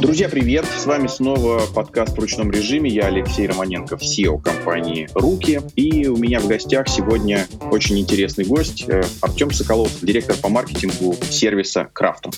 Друзья, привет! С вами снова подкаст в ручном режиме. Я Алексей Романенко, SEO компании «Руки». И у меня в гостях сегодня очень интересный гость э, Артем Соколов, директор по маркетингу сервиса «Крафтом».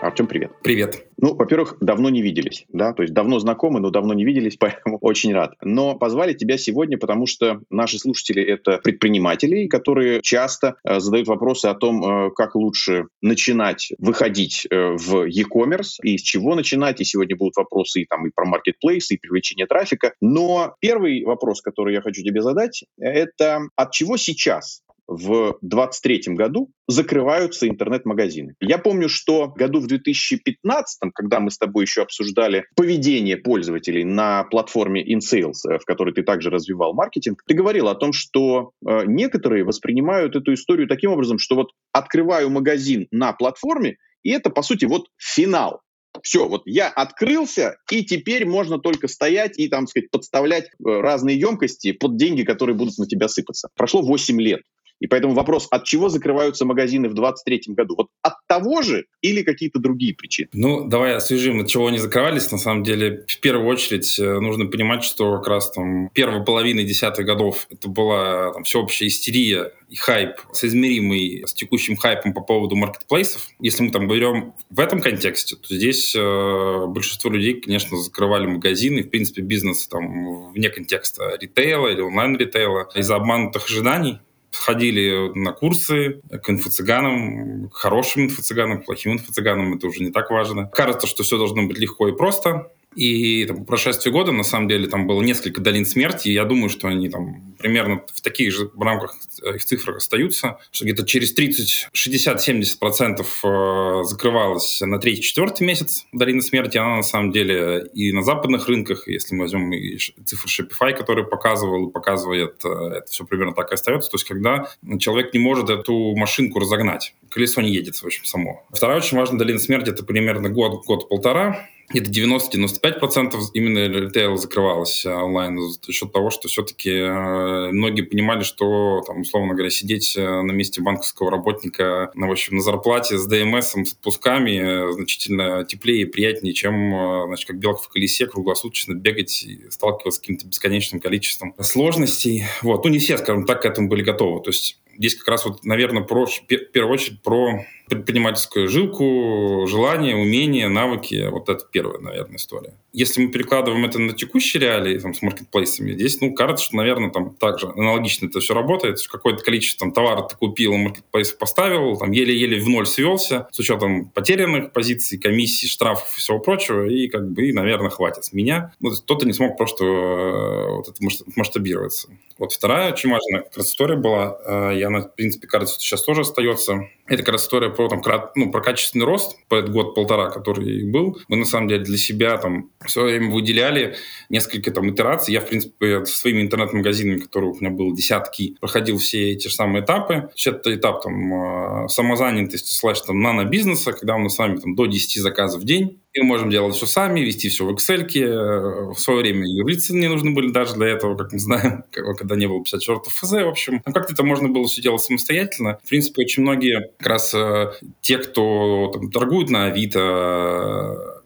Артем, привет. Привет. Ну, во-первых, давно не виделись, да, то есть давно знакомы, но давно не виделись, поэтому очень рад. Но позвали тебя сегодня, потому что наши слушатели — это предприниматели, которые часто э, задают вопросы о том, э, как лучше начинать выходить э, в e-commerce и с чего начинать. И сегодня будут вопросы и, там, и про маркетплейсы, и привлечение трафика. Но первый вопрос, который я хочу тебе задать, это от чего сейчас в 2023 году закрываются интернет-магазины. Я помню, что году в 2015, когда мы с тобой еще обсуждали поведение пользователей на платформе InSales, э, в которой ты также развивал маркетинг, ты говорил о том, что э, некоторые воспринимают эту историю таким образом, что вот открываю магазин на платформе, и это, по сути, вот финал. Все, вот я открылся, и теперь можно только стоять и, там, сказать, подставлять э, разные емкости под деньги, которые будут на тебя сыпаться. Прошло 8 лет. И поэтому вопрос, от чего закрываются магазины в 2023 году? Вот от того же или какие-то другие причины? Ну, давай освежим, от чего они закрывались. На самом деле, в первую очередь, э, нужно понимать, что как раз там первая половина десятых годов это была там, всеобщая истерия и хайп, соизмеримый с текущим хайпом по поводу маркетплейсов. Если мы там берем в этом контексте, то здесь э, большинство людей, конечно, закрывали магазины, в принципе, бизнес там вне контекста ритейла или онлайн-ритейла из-за обманутых ожиданий ходили на курсы к инфо-цыганам, к хорошим инфо-цыганам, к плохим инфо-цыганам, это уже не так важно. Кажется, что все должно быть легко и просто, и там, по прошествии года, на самом деле, там было несколько долин смерти, и я думаю, что они там примерно в таких же рамках их цифрах остаются, что где-то через 30, 60, 70 процентов э, закрывалась на третий, четвертый месяц долина смерти, она на самом деле и на западных рынках, если мы возьмем и цифры Shopify, который показывал показывает, э, это все примерно так и остается, то есть когда человек не может эту машинку разогнать, колесо не едет, в общем, само. Вторая очень важная долина смерти — это примерно год, год-полтора, где-то 90-95% именно ритейл закрывалось а, онлайн за счет того, что все-таки э, многие понимали, что, там, условно говоря, сидеть э, на месте банковского работника на, в общем, на зарплате с ДМС, с отпусками э, значительно теплее и приятнее, чем, значит, как белка в колесе, круглосуточно бегать и сталкиваться с каким-то бесконечным количеством сложностей. Вот. Ну, не все, скажем так, к этому были готовы. То есть здесь как раз, вот, наверное, про, в первую очередь про предпринимательскую жилку, желание, умение, навыки. Вот это первая, наверное, история. Если мы перекладываем это на текущие реалии там, с маркетплейсами, здесь, ну, кажется, что, наверное, там также аналогично это все работает. Какое-то количество там, товара ты купил, маркетплейс поставил, там еле-еле в ноль свелся с учетом потерянных позиций, комиссий, штрафов и всего прочего, и как бы, и, наверное, хватит с меня. Ну, кто-то не смог просто э, вот это масштабироваться. Вот вторая очень важная история была, э, и она, в принципе, кажется, что сейчас тоже остается. Это как раз история про, там, ну, про качественный рост по этот год-полтора, который был. Мы, на самом деле, для себя там в свое время выделяли несколько там итераций. Я, в принципе, со своими интернет-магазинами, которые у меня было десятки, проходил все эти же самые этапы. Это этап там э, самозанятости слэш там нано-бизнеса, когда у нас с вами там до 10 заказов в день. Мы можем делать все сами, вести все в Excel. В свое время юрлицы не нужны были даже для этого, как мы знаем, когда не было 54 ФЗ. В общем, ну, как-то это можно было все делать самостоятельно. В принципе, очень многие как раз э, те, кто там, торгуют на Авито,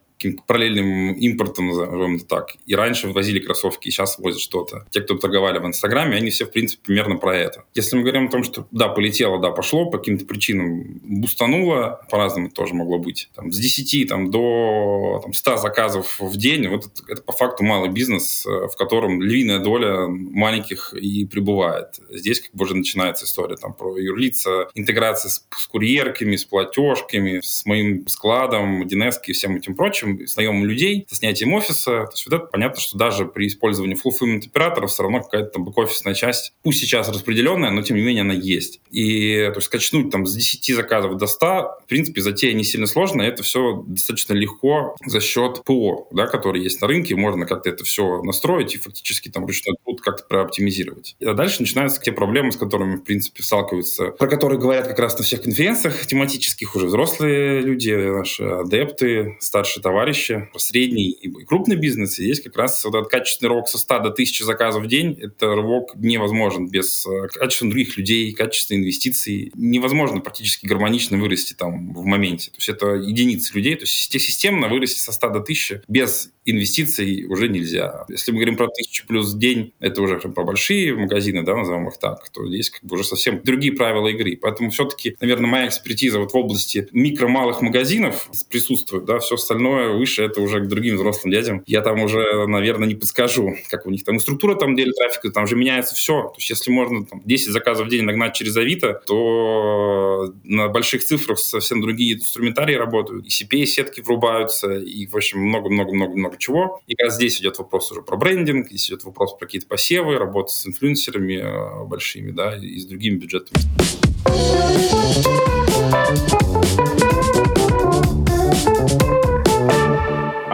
параллельным импортом, назовем это так. И раньше возили кроссовки, и сейчас возят что-то. Те, кто торговали в Инстаграме, они все, в принципе, примерно про это. Если мы говорим о том, что да, полетело, да, пошло, по каким-то причинам бустануло, по-разному тоже могло быть. Там, с 10 там, до там, 100 заказов в день, вот это, это по факту малый бизнес, э, в котором львиная доля маленьких и прибывает. Здесь как бы уже начинается история там, про юрлица, интеграция с, с курьерками, с платежками, с моим складом, DNS и всем этим прочим с наемом людей, со снятием офиса. То есть вот это понятно, что даже при использовании fulfillment операторов все равно какая-то там бэк-офисная часть, пусть сейчас распределенная, но тем не менее она есть. И то есть качнуть там с 10 заказов до 100, в принципе, затея не сильно сложная, это все достаточно легко за счет ПО, да, который есть на рынке, можно как-то это все настроить и фактически там ручной труд как-то прооптимизировать. А дальше начинаются те проблемы, с которыми, в принципе, сталкиваются, про которые говорят как раз на всех конференциях тематических уже взрослые люди, наши адепты, старшие товарищи товарищи, средний и крупный бизнес, и есть как раз вот этот качественный рывок со 100 до 1000 заказов в день. Это рывок невозможен без э, качественных других людей, качественной инвестиций. Невозможно практически гармонично вырасти там в моменте. То есть это единицы людей. То есть системно вырасти со 100 до 1000 без инвестиций уже нельзя. Если мы говорим про 1000 плюс в день, это уже про большие магазины, да, назовем их так, то здесь как бы уже совсем другие правила игры. Поэтому все-таки, наверное, моя экспертиза вот в области микро-малых магазинов присутствует, да, все остальное выше это уже к другим взрослым дядям. Я там уже, наверное, не подскажу, как у них там и структура там деле трафика, там же меняется все. То есть если можно там, 10 заказов в день нагнать через Авито, то на больших цифрах совсем другие инструментарии работают. И CPA-сетки врубаются, и, в общем, много-много-много-много чего. И как раз здесь идет вопрос уже про брендинг, здесь идет вопрос про какие-то посевы, работа с инфлюенсерами э, большими, да, и с другими бюджетами.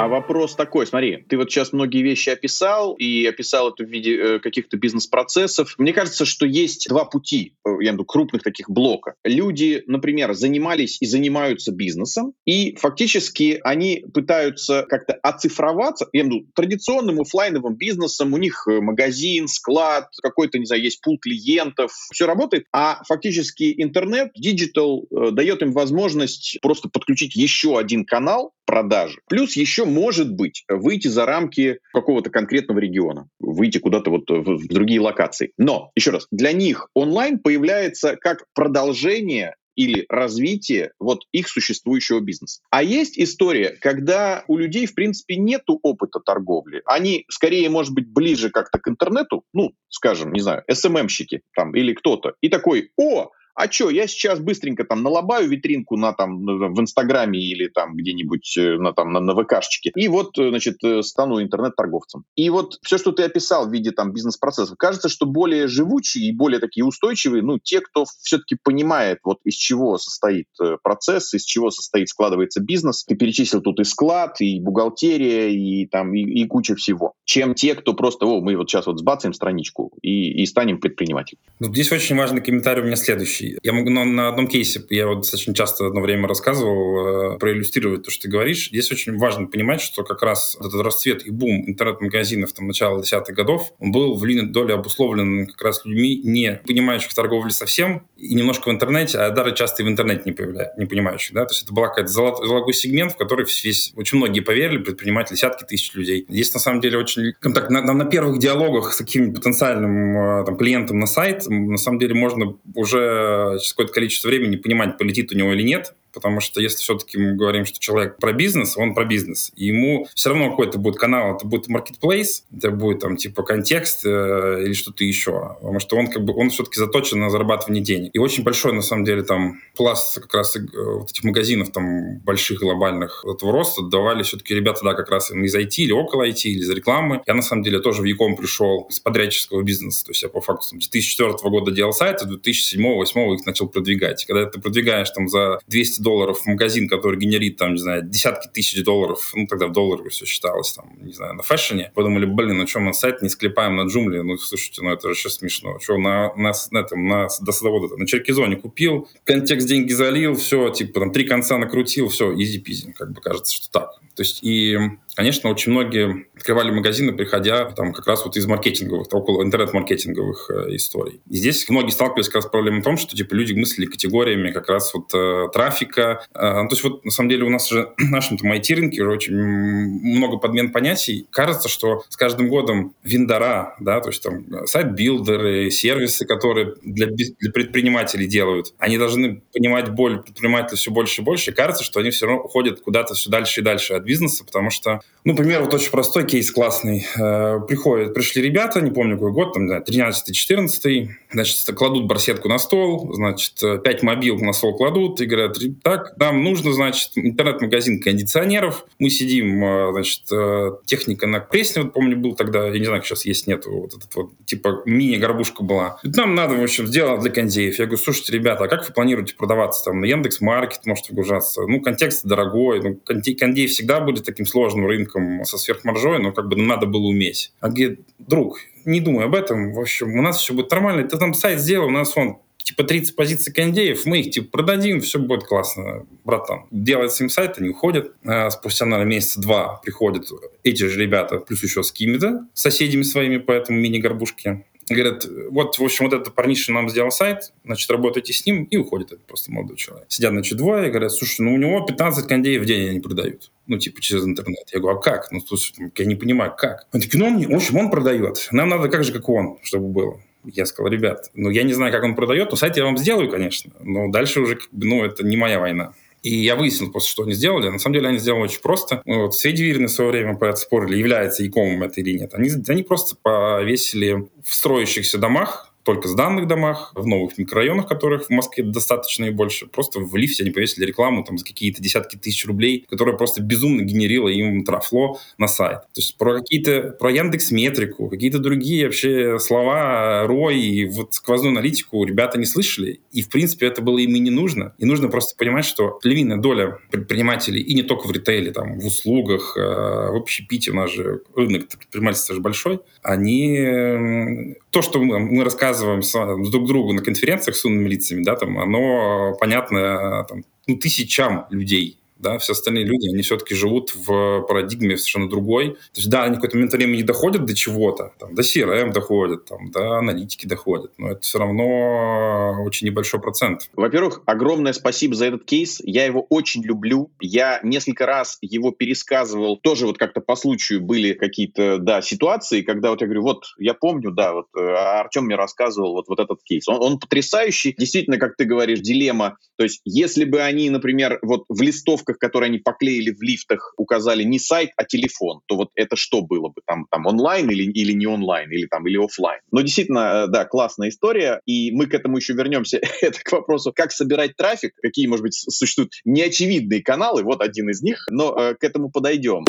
А вопрос такой, смотри, ты вот сейчас многие вещи описал, и описал это в виде э, каких-то бизнес-процессов. Мне кажется, что есть два пути, э, я имею в виду крупных таких блоков. Люди, например, занимались и занимаются бизнесом, и фактически они пытаются как-то оцифроваться, я имею в виду традиционным офлайновым бизнесом, у них э, магазин, склад, какой-то, не знаю, есть пул клиентов, все работает, а фактически интернет, digital э, дает им возможность просто подключить еще один канал продажи. Плюс еще может быть выйти за рамки какого-то конкретного региона, выйти куда-то вот в, другие локации. Но, еще раз, для них онлайн появляется как продолжение или развитие вот их существующего бизнеса. А есть история, когда у людей, в принципе, нет опыта торговли. Они скорее, может быть, ближе как-то к интернету, ну, скажем, не знаю, СММщики там или кто-то. И такой, о, а что, я сейчас быстренько там налобаю витринку на там в Инстаграме или там где-нибудь э, на там на, на ВКшечке, и вот, э, значит, э, стану интернет-торговцем. И вот все, что ты описал в виде там бизнес-процессов, кажется, что более живучие и более такие устойчивые, ну, те, кто все-таки понимает, вот из чего состоит процесс, из чего состоит, складывается бизнес. Ты перечислил тут и склад, и бухгалтерия, и там, и, и куча всего. Чем те, кто просто, о, мы вот сейчас вот сбацаем страничку и, и станем предпринимателем. Ну, здесь очень важный комментарий у меня следующий. Я могу на, на одном кейсе, я вот достаточно часто одно время рассказывал, э, проиллюстрировать то, что ты говоришь. Здесь очень важно понимать, что как раз этот расцвет и бум интернет-магазинов там, начала десятых годов, он был в львиной доле обусловлен как раз людьми, не понимающих торговли совсем, и немножко в интернете, а даже часто и в интернете не, появляют, не понимающих. Да? То есть это был какой-то золотой сегмент, в который весь, очень многие поверили, предприниматели, десятки тысяч людей. Здесь на самом деле очень... Так, на, на первых диалогах с каким-нибудь потенциальным э, там, клиентом на сайт, на самом деле можно уже через какое-то количество времени понимать, полетит у него или нет, Потому что если все-таки мы говорим, что человек про бизнес, он про бизнес. И ему все равно какой-то будет канал, это будет marketplace, это будет там типа контекст э, или что-то еще. Потому что он как бы, он все-таки заточен на зарабатывание денег. И очень большой, на самом деле, там пласт как раз э, вот этих магазинов там больших, глобальных этого роста давали все-таки ребята, да, как раз из IT или около IT, или из рекламы. Я, на самом деле, тоже в Яком пришел из подрядческого бизнеса. То есть я по факту с 2004 года делал сайты, 2007-2008 их начал продвигать. Когда ты продвигаешь там за 200 долларов в магазин, который генерит, там, не знаю, десятки тысяч долларов, ну, тогда в долларах все считалось, там, не знаю, на фэшне, подумали, блин, на чем мы сайт не склепаем на джумле? Ну, слушайте, ну, это же сейчас смешно. Что, на, на, на, этом, на, до садовода, на Черкизоне купил, контекст деньги залил, все, типа, там, три конца накрутил, все, easy-peasy, как бы кажется, что так. То есть, и Конечно, очень многие открывали магазины, приходя там как раз вот из маркетинговых, около интернет-маркетинговых э, историй. И здесь многие сталкивались как раз с проблемой в том, что типа люди мыслили категориями как раз вот э, трафика. Э, ну, то есть вот на самом деле у нас же в нашем там IT-рынке уже очень много подмен понятий. Кажется, что с каждым годом вендора, да, то есть там сайт-билдеры, сервисы, которые для, для предпринимателей делают, они должны понимать боль предпринимателя все больше и больше. И кажется, что они все равно уходят куда-то все дальше и дальше от бизнеса, потому что ну, пример вот очень простой, кейс классный. Э, приходят, пришли ребята, не помню какой год, там, да, 13-14, значит, кладут барсетку на стол, значит, 5 мобил на стол кладут и говорят, так, нам нужно, значит, интернет-магазин кондиционеров, мы сидим, э, значит, э, техника на пресне, вот помню, был тогда, я не знаю, сейчас есть, нету, вот этот вот, типа, мини-горбушка была. Нам надо, в общем, сделать для кондеев. Я говорю, слушайте, ребята, а как вы планируете продаваться там на Яндекс.Маркет, может выгружаться? Ну, контекст дорогой, ну, кондей всегда будет таким сложным рынком со сверхмаржой, но как бы надо было уметь. А говорит, друг, не думай об этом, в общем, у нас все будет нормально, ты там сайт сделал, у нас он типа 30 позиций кондеев, мы их типа продадим, все будет классно, братан. Делает им сайт, они уходят. А спустя, наверное, месяца два приходят эти же ребята, плюс еще с какими-то соседями своими по этому мини-горбушке. Говорят, вот, в общем, вот этот парниша нам сделал сайт, значит, работайте с ним, и уходит этот просто молодой человек. Сидят, значит, двое, и говорят, слушай, ну у него 15 кондеев в день они продают. Ну, типа, через интернет. Я говорю, а как? Ну, слушай, я не понимаю, как? Он такие, ну, он, в общем, он продает. Нам надо как же, как он, чтобы было. Я сказал, ребят, ну, я не знаю, как он продает, но сайт я вам сделаю, конечно, но дальше уже, ну, это не моя война. И я выяснил просто, что они сделали. На самом деле они сделали очень просто. Вот с Федивирной в свое время спорили, является икомом это или нет. Они, они просто повесили в строящихся домах только в данных домах, в новых микрорайонах, которых в Москве достаточно и больше. Просто в лифте они повесили рекламу там за какие-то десятки тысяч рублей, которая просто безумно генерила им трафло на сайт. То есть про какие-то, про Яндекс Метрику, какие-то другие вообще слова, рой и вот сквозную аналитику ребята не слышали. И, в принципе, это было им и не нужно. И нужно просто понимать, что львиная доля предпринимателей, и не только в ритейле, там, в услугах, э, в общепите, у нас же рынок предпринимательства же большой, они... То, что мы, мы рассказываем рассказываем с, друг другу на конференциях с умными лицами, да, там, оно понятно там, ну, тысячам людей да, все остальные люди, они все-таки живут в парадигме совершенно другой. То есть, да, они в какой-то момент времени доходят до чего-то, там, до CRM доходят, там, до аналитики доходят, но это все равно очень небольшой процент. Во-первых, огромное спасибо за этот кейс. Я его очень люблю. Я несколько раз его пересказывал. Тоже вот как-то по случаю были какие-то, да, ситуации, когда вот я говорю, вот, я помню, да, вот э, Артем мне рассказывал вот, вот этот кейс. Он, он потрясающий. Действительно, как ты говоришь, дилемма. То есть, если бы они, например, вот в листовках листовках, которые они поклеили в лифтах, указали не сайт, а телефон, то вот это что было бы? Там, там онлайн или, или не онлайн, или там или офлайн. Но действительно, э, да, классная история, и мы к этому еще вернемся. это к вопросу, как собирать трафик, какие, может быть, существуют неочевидные каналы, вот один из них, но э, к этому подойдем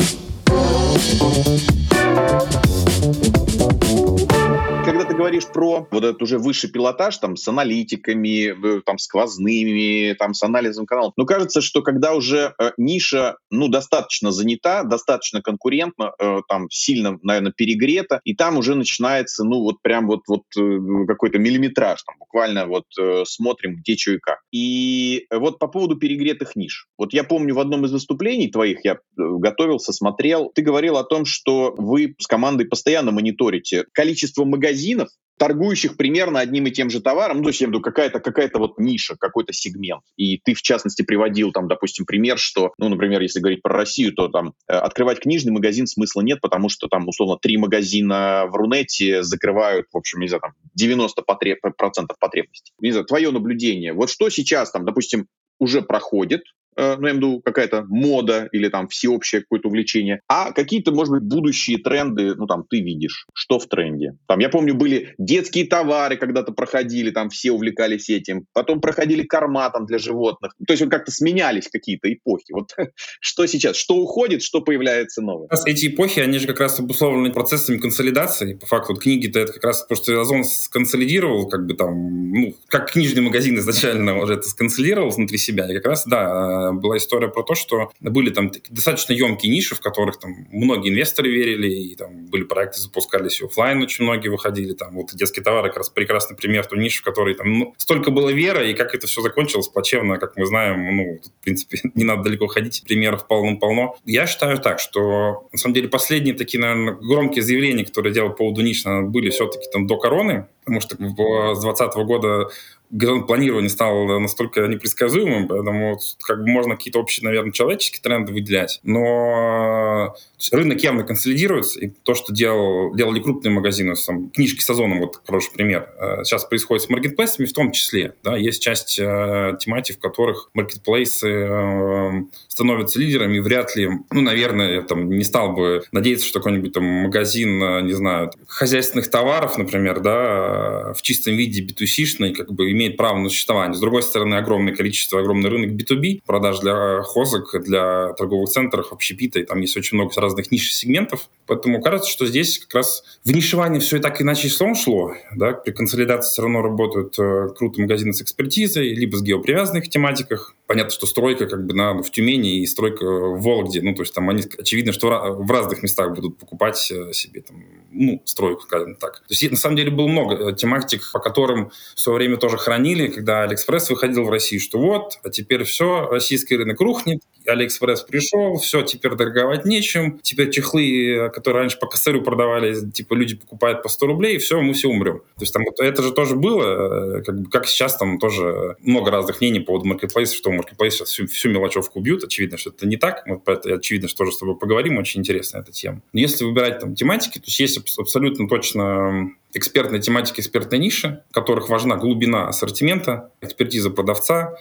ты говоришь про вот этот уже высший пилотаж, там, с аналитиками, там, сквозными, там, с анализом каналов, ну, кажется, что когда уже э, ниша, ну, достаточно занята, достаточно конкурентна, э, там, сильно, наверное, перегрета, и там уже начинается, ну, вот прям вот, вот э, какой-то миллиметраж, там, буквально вот э, смотрим, где, что и как. И вот по поводу перегретых ниш. Вот я помню в одном из выступлений твоих, я э, готовился, смотрел, ты говорил о том, что вы с командой постоянно мониторите количество магазинов, торгующих примерно одним и тем же товаром, ну, то есть я имею в виду какая-то какая вот ниша, какой-то сегмент. И ты, в частности, приводил там, допустим, пример, что, ну, например, если говорить про Россию, то там э, открывать книжный магазин смысла нет, потому что там, условно, три магазина в Рунете закрывают, в общем, не знаю, там 90% потреб... процентов потребностей. Не знаю, твое наблюдение. Вот что сейчас там, допустим, уже проходит, Э, ну, я имею в виду какая-то мода или там всеобщее какое-то увлечение, а какие-то, может быть, будущие тренды, ну, там, ты видишь, что в тренде. Там, я помню, были детские товары когда-то проходили, там все увлекались этим, потом проходили корма там для животных. То есть вот как-то сменялись какие-то эпохи. Вот что сейчас? Что уходит, что появляется новое? Эти эпохи, они же как раз обусловлены процессами консолидации. По факту, книги-то это как раз то, что Озон сконсолидировал, как бы там, ну, как книжный магазин изначально уже это сконсолидировал внутри себя. И как раз, да, была история про то, что были там достаточно емкие ниши, в которых там многие инвесторы верили, и там были проекты, запускались и офлайн очень многие выходили. Там вот детские товары как раз прекрасный пример той ниши, в которой там ну, столько было веры, и как это все закончилось плачевно, как мы знаем, ну, в принципе, не надо далеко ходить, примеров полно-полно. Я считаю так, что на самом деле последние такие, наверное, громкие заявления, которые делал по поводу ниш, были все-таки там до короны, потому что с 2020 года горизонт планирования стал настолько непредсказуемым, поэтому как бы можно какие-то общие, наверное, человеческие тренды выделять. Но рынок явно консолидируется, и то, что делал, делали крупные магазины, там, книжки с Озоном, вот хороший пример, э, сейчас происходит с маркетплейсами в том числе. Да, есть часть э, тематик, в которых маркетплейсы э, становятся лидерами, и вряд ли, ну, наверное, я там не стал бы надеяться, что какой-нибудь там магазин, э, не знаю, хозяйственных товаров, например, да, в чистом виде B2C-шный, как бы имеет имеет право на существование. С другой стороны, огромное количество, огромный рынок B2B, продаж для хозок, для торговых центров, общепита, и там есть очень много разных ниш и сегментов. Поэтому кажется, что здесь как раз в нишевание все и так иначе и слом шло. Да? При консолидации все равно работают э, крутые магазины с экспертизой, либо с геопривязанных тематиках, понятно, что стройка как бы на, в Тюмени и стройка в Вологде, ну, то есть там они, очевидно, что в разных местах будут покупать э, себе там, ну, стройку, скажем так. То есть на самом деле было много э, тематик, по которым в свое время тоже хоронили, когда Алиэкспресс выходил в Россию, что вот, а теперь все, российский рынок рухнет, Алиэкспресс пришел, все, теперь торговать нечем, теперь чехлы, которые раньше по косарю продавали, типа люди покупают по 100 рублей, и все, мы все умрем. То есть там это же тоже было, э, как, как сейчас там тоже много разных мнений по поводу маркетплейса, что маркетплейс сейчас всю, всю мелочевку убьют, очевидно, что это не так, вот это очевидно, что тоже с тобой поговорим, очень интересная эта тема. Но если выбирать там тематики, то есть есть абсолютно точно экспертная тематика, экспертная ниша, в которых важна глубина ассортимента, экспертиза продавца,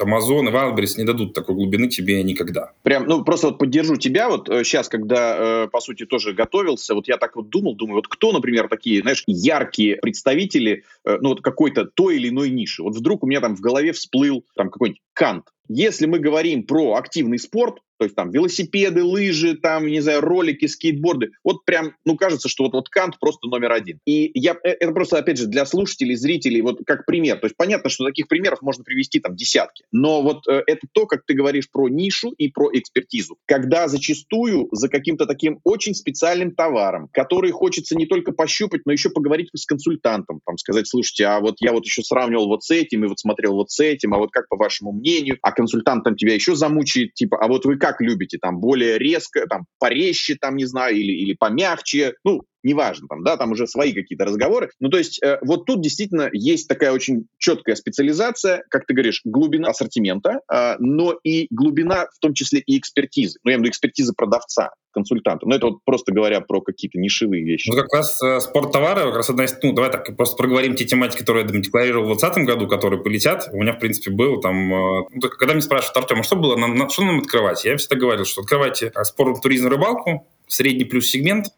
Amazon и Wildberries не дадут такой глубины тебе никогда. Прям, ну, просто вот поддержу тебя. Вот сейчас, э, когда, э, по сути, тоже готовился, вот я так вот думал, думаю, вот кто, например, такие, знаешь, яркие представители, э, ну, вот какой-то той или иной ниши. Вот вдруг у меня там в голове всплыл там какой-нибудь Кант. Если мы говорим про активный спорт, то есть там велосипеды, лыжи, там, не знаю, ролики, скейтборды. Вот прям, ну, кажется, что вот, вот Кант просто номер один. И я, э, это просто, опять же, для слушателей, зрителей, вот как пример. То есть понятно, что таких примеров можно привести там десятки. Но вот э, это то, как ты говоришь про нишу и про экспертизу. Когда зачастую за каким-то таким очень специальным товаром, который хочется не только пощупать, но еще поговорить с консультантом, там, сказать, слушайте, а вот я вот еще сравнивал вот с этим, и вот смотрел вот с этим, а вот как по вашему мнению, а консультант там тебя еще замучает, типа, а вот вы как любите, там, более резко, там, порезче, там, не знаю, или, или помягче, ну, неважно, там, да, там уже свои какие-то разговоры. Ну, то есть э, вот тут действительно есть такая очень четкая специализация, как ты говоришь, глубина ассортимента, э, но и глубина в том числе и экспертизы. Ну, я имею в виду экспертизы продавца консультанта. Но это вот просто говоря про какие-то нишевые вещи. Ну, как раз э, спорттовары, как раз одна из... Ну, давай так, просто проговорим те тематики, которые я декларировал в 2020 году, которые полетят. У меня, в принципе, было там... Э, ну, когда меня спрашивают, Артем, а что было, на, что нам открывать? Я всегда говорил, что открывайте э, спорт, туризм, рыбалку, средний плюс сегмент,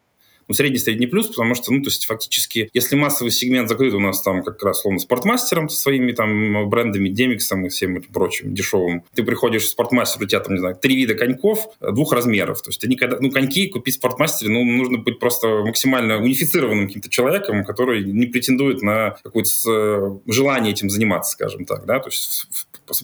ну, средний-средний плюс, потому что, ну, то есть фактически, если массовый сегмент закрыт у нас там как раз, словно, спортмастером со своими там брендами, демиксом и всем этим прочим дешевым, ты приходишь в спортмастер, у тебя там, не знаю, три вида коньков двух размеров. То есть ты никогда, ну, коньки купить в спортмастере, ну, нужно быть просто максимально унифицированным каким-то человеком, который не претендует на какое-то э, желание этим заниматься, скажем так, да, то есть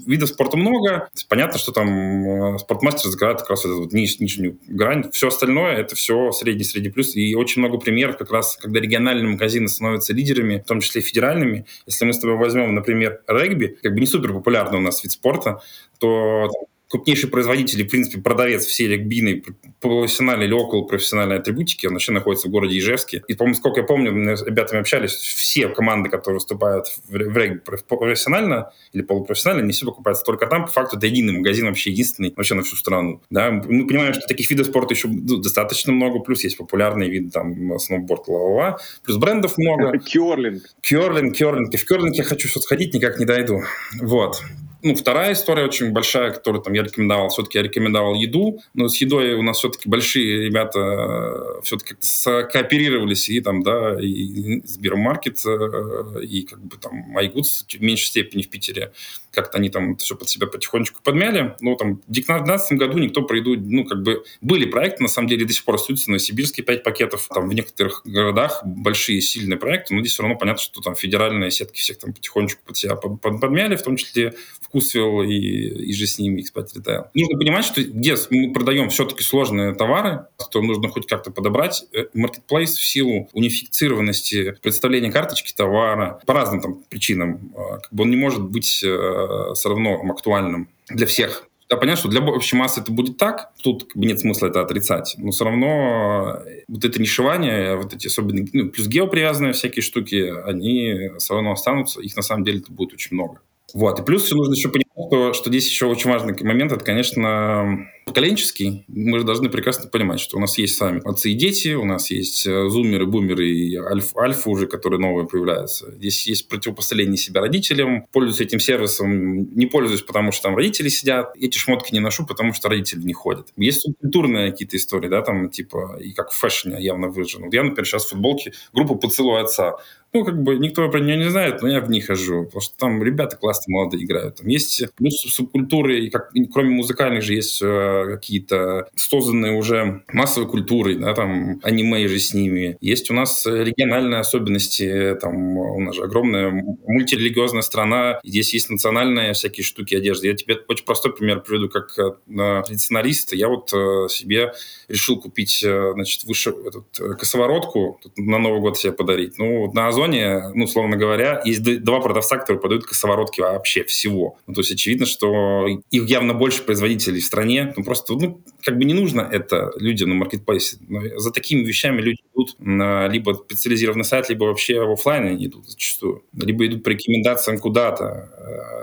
видов спорта много. Понятно, что там э, спортмастер закрывает как раз эту вот ниж, нижнюю грань. Все остальное — это все средний-средний плюс. И очень много примеров как раз, когда региональные магазины становятся лидерами, в том числе федеральными. Если мы с тобой возьмем, например, регби, как бы не супер популярный у нас вид спорта, то крупнейший производитель в принципе, продавец всей регбийной профессиональной или около профессиональной атрибутики, он вообще находится в городе Ижевске. И, по-моему, сколько я помню, мы с ребятами общались, все команды, которые выступают в регби профессионально или полупрофессионально, не все покупаются только там. По факту это единый магазин, вообще единственный вообще на всю страну. Да? Мы понимаем, что таких видов спорта еще достаточно много, плюс есть популярные виды, там, сноуборд, ла-ла-ла, плюс брендов много. Керлинг. Керлинг, керлинг. И в керлинг я хочу что-то сходить, никак не дойду. Вот. Ну, вторая история очень большая, которую там я рекомендовал, все-таки я рекомендовал еду, но с едой у нас все-таки большие ребята э, все-таки кооперировались и там, да, и Сбермаркет, э, и как бы там MyGoods в меньшей степени в Питере. Как-то они там все под себя потихонечку подмяли. Ну, там, в 2019 году никто про ну, как бы, были проекты, на самом деле, до сих пор остаются. На сибирские 5 пакетов, там, в некоторых городах большие, сильные проекты, но здесь все равно понятно, что там федеральные сетки всех там потихонечку под себя подмяли, в том числе вкусвилл и, и же с ними экспат ритейл. Нужно понимать, что где мы продаем все-таки сложные товары, то нужно хоть как-то подобрать. Marketplace э, в силу унифицированности представления карточки товара по разным там причинам, а, как бы он не может быть э, все равно актуальным для всех. Да, понятно, что для общей массы это будет так, тут как бы нет смысла это отрицать, но все равно э, вот это нишевание, вот эти особенно, ну, плюс геопривязанные всякие штуки, они все равно останутся, их на самом деле будет очень много. Вот, и плюс нужно еще понимать, что, что здесь еще очень важный момент, это, конечно, поколенческий. Мы же должны прекрасно понимать, что у нас есть сами отцы и дети, у нас есть э, зумеры, бумеры и альф, альфа уже, которые новые появляются. Здесь есть противопоставление себя родителям. Пользуюсь этим сервисом, не пользуюсь, потому что там родители сидят. Эти шмотки не ношу, потому что родители не ходят. Есть культурные какие-то истории, да, там типа, и как в фэшне явно выражено. Вот я, например, сейчас в футболке группу «Поцелуй отца». Ну, как бы никто про нее не знает, но я в них хожу, потому что там ребята классно молодые играют. Там есть есть плюс субкультуры, и как, кроме музыкальных же есть э, какие-то созданные уже массовой культурой, да, там аниме же с ними. Есть у нас региональные особенности, там у нас же огромная мультирелигиозная страна, здесь есть национальные всякие штуки одежды. Я тебе очень простой пример приведу, как э, традиционалист. Я вот э, себе решил купить, э, значит, выше этот, косоворотку на Новый год себе подарить. Ну, на Озоне, ну, условно говоря, есть два продавца, которые продают косоворотки вообще всего. Ну, то есть очевидно, что их явно больше производителей в стране. Ну, просто, ну, как бы не нужно это людям на маркетплейсе. Но за такими вещами люди идут на либо специализированный сайт, либо вообще в офлайн они идут зачастую. Либо идут по рекомендациям куда-то,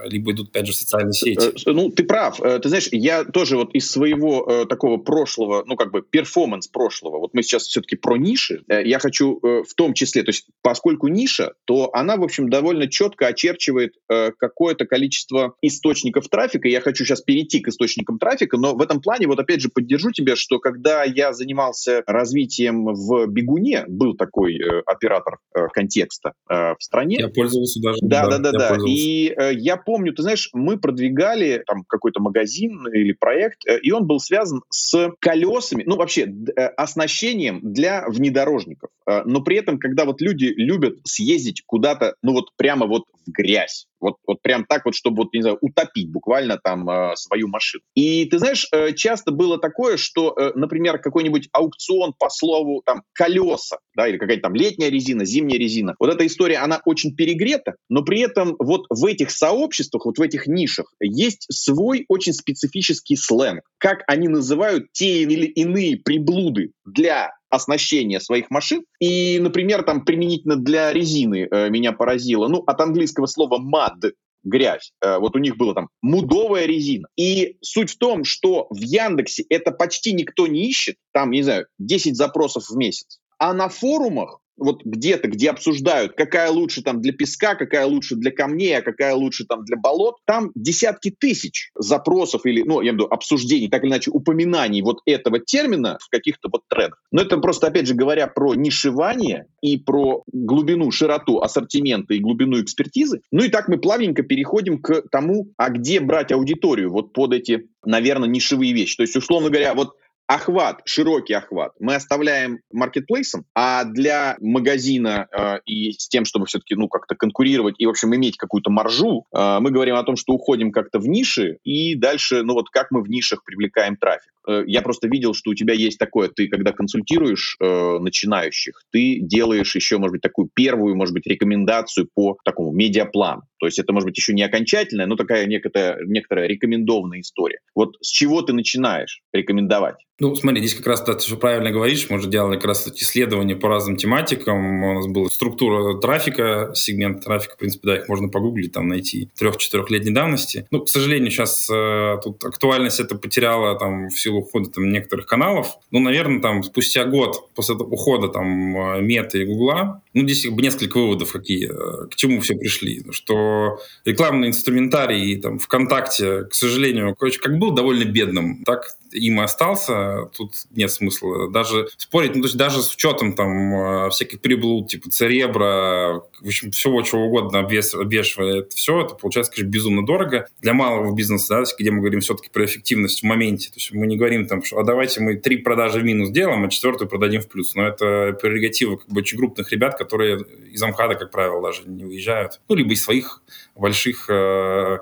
э, либо идут, опять же, в социальные сети. Э, ну, ты прав. Э, ты знаешь, я тоже вот из своего такого прошлого, ну, как бы перформанс прошлого, вот мы сейчас все-таки про ниши, я хочу в том числе, то есть поскольку ниша, то она, в общем, довольно четко очерчивает какое-то количество источников трафика. Я хочу сейчас перейти к источникам трафика, но в этом плане, вот опять же, поддержу тебя, что когда я занимался развитием в Бегуне, был такой оператор контекста в стране. Я пользовался даже. Да, да, да, да. И э, я помню, ты знаешь, мы продвигали там какой-то магазин или проект, э, и он был связан с колесами, ну вообще э, оснащением для внедорожников. Э, но при этом, когда вот люди любят съездить куда-то, ну вот прямо вот в грязь, вот, вот прям так вот, чтобы, вот, не знаю, утопить буквально там э, свою машину. И ты знаешь, э, часто было такое, что, э, например, какой-нибудь аукцион по слову там колеса, да, или какая-то там летняя резина, зимняя резина. Вот эта история, она очень перегрета, но при этом вот в этих сообществах, вот в этих нишах есть свой очень специфический сленг. Как они называют те или иные приблуды для оснащения своих машин. И, например, там применительно для резины э, меня поразило, ну, от английского слова mud, грязь. Э, вот у них было там мудовая резина. И суть в том, что в Яндексе это почти никто не ищет, там, не знаю, 10 запросов в месяц. А на форумах вот где-то, где обсуждают, какая лучше там для песка, какая лучше для камней, а какая лучше там для болот, там десятки тысяч запросов или, ну, я имею в виду, обсуждений, так или иначе, упоминаний вот этого термина в каких-то вот трендах. Но это просто, опять же, говоря про нишевание и про глубину, широту ассортимента и глубину экспертизы. Ну и так мы плавненько переходим к тому, а где брать аудиторию вот под эти, наверное, нишевые вещи. То есть, условно говоря, вот охват, широкий охват мы оставляем маркетплейсом, а для магазина э, и с тем, чтобы все-таки ну как-то конкурировать и, в общем, иметь какую-то маржу, э, мы говорим о том, что уходим как-то в ниши и дальше, ну вот как мы в нишах привлекаем трафик. Э, я просто видел, что у тебя есть такое, ты когда консультируешь э, начинающих, ты делаешь еще, может быть, такую первую, может быть, рекомендацию по такому медиаплану. То есть это может быть еще не окончательная, но такая некоторая, некоторая рекомендованная история. Вот с чего ты начинаешь рекомендовать? Ну, смотри, здесь как раз ты все правильно говоришь. Мы же делали как раз исследования по разным тематикам. У нас была структура трафика, сегмент трафика, в принципе, да, их можно погуглить, там найти трех-четырехлетней давности. Ну, к сожалению, сейчас э, тут актуальность это потеряла там в силу ухода там некоторых каналов. Ну, наверное, там спустя год после ухода там э, Мета и Гугла, ну, здесь как бы несколько выводов какие, э, к чему все пришли. Что рекламный инструментарий там ВКонтакте, к сожалению, короче, как был довольно бедным, так им и остался, тут нет смысла даже спорить, ну, то есть даже с учетом там э, всяких приблуд, типа церебра, в общем, всего чего угодно обвес, обвешивает все, это получается, конечно, безумно дорого. Для малого бизнеса, да, где мы говорим все-таки про эффективность в моменте, то есть мы не говорим там, что а давайте мы три продажи в минус делаем, а четвертую продадим в плюс, но это прерогатива как бы очень крупных ребят, которые из Амкада, как правило, даже не выезжают, ну, либо из своих больших э,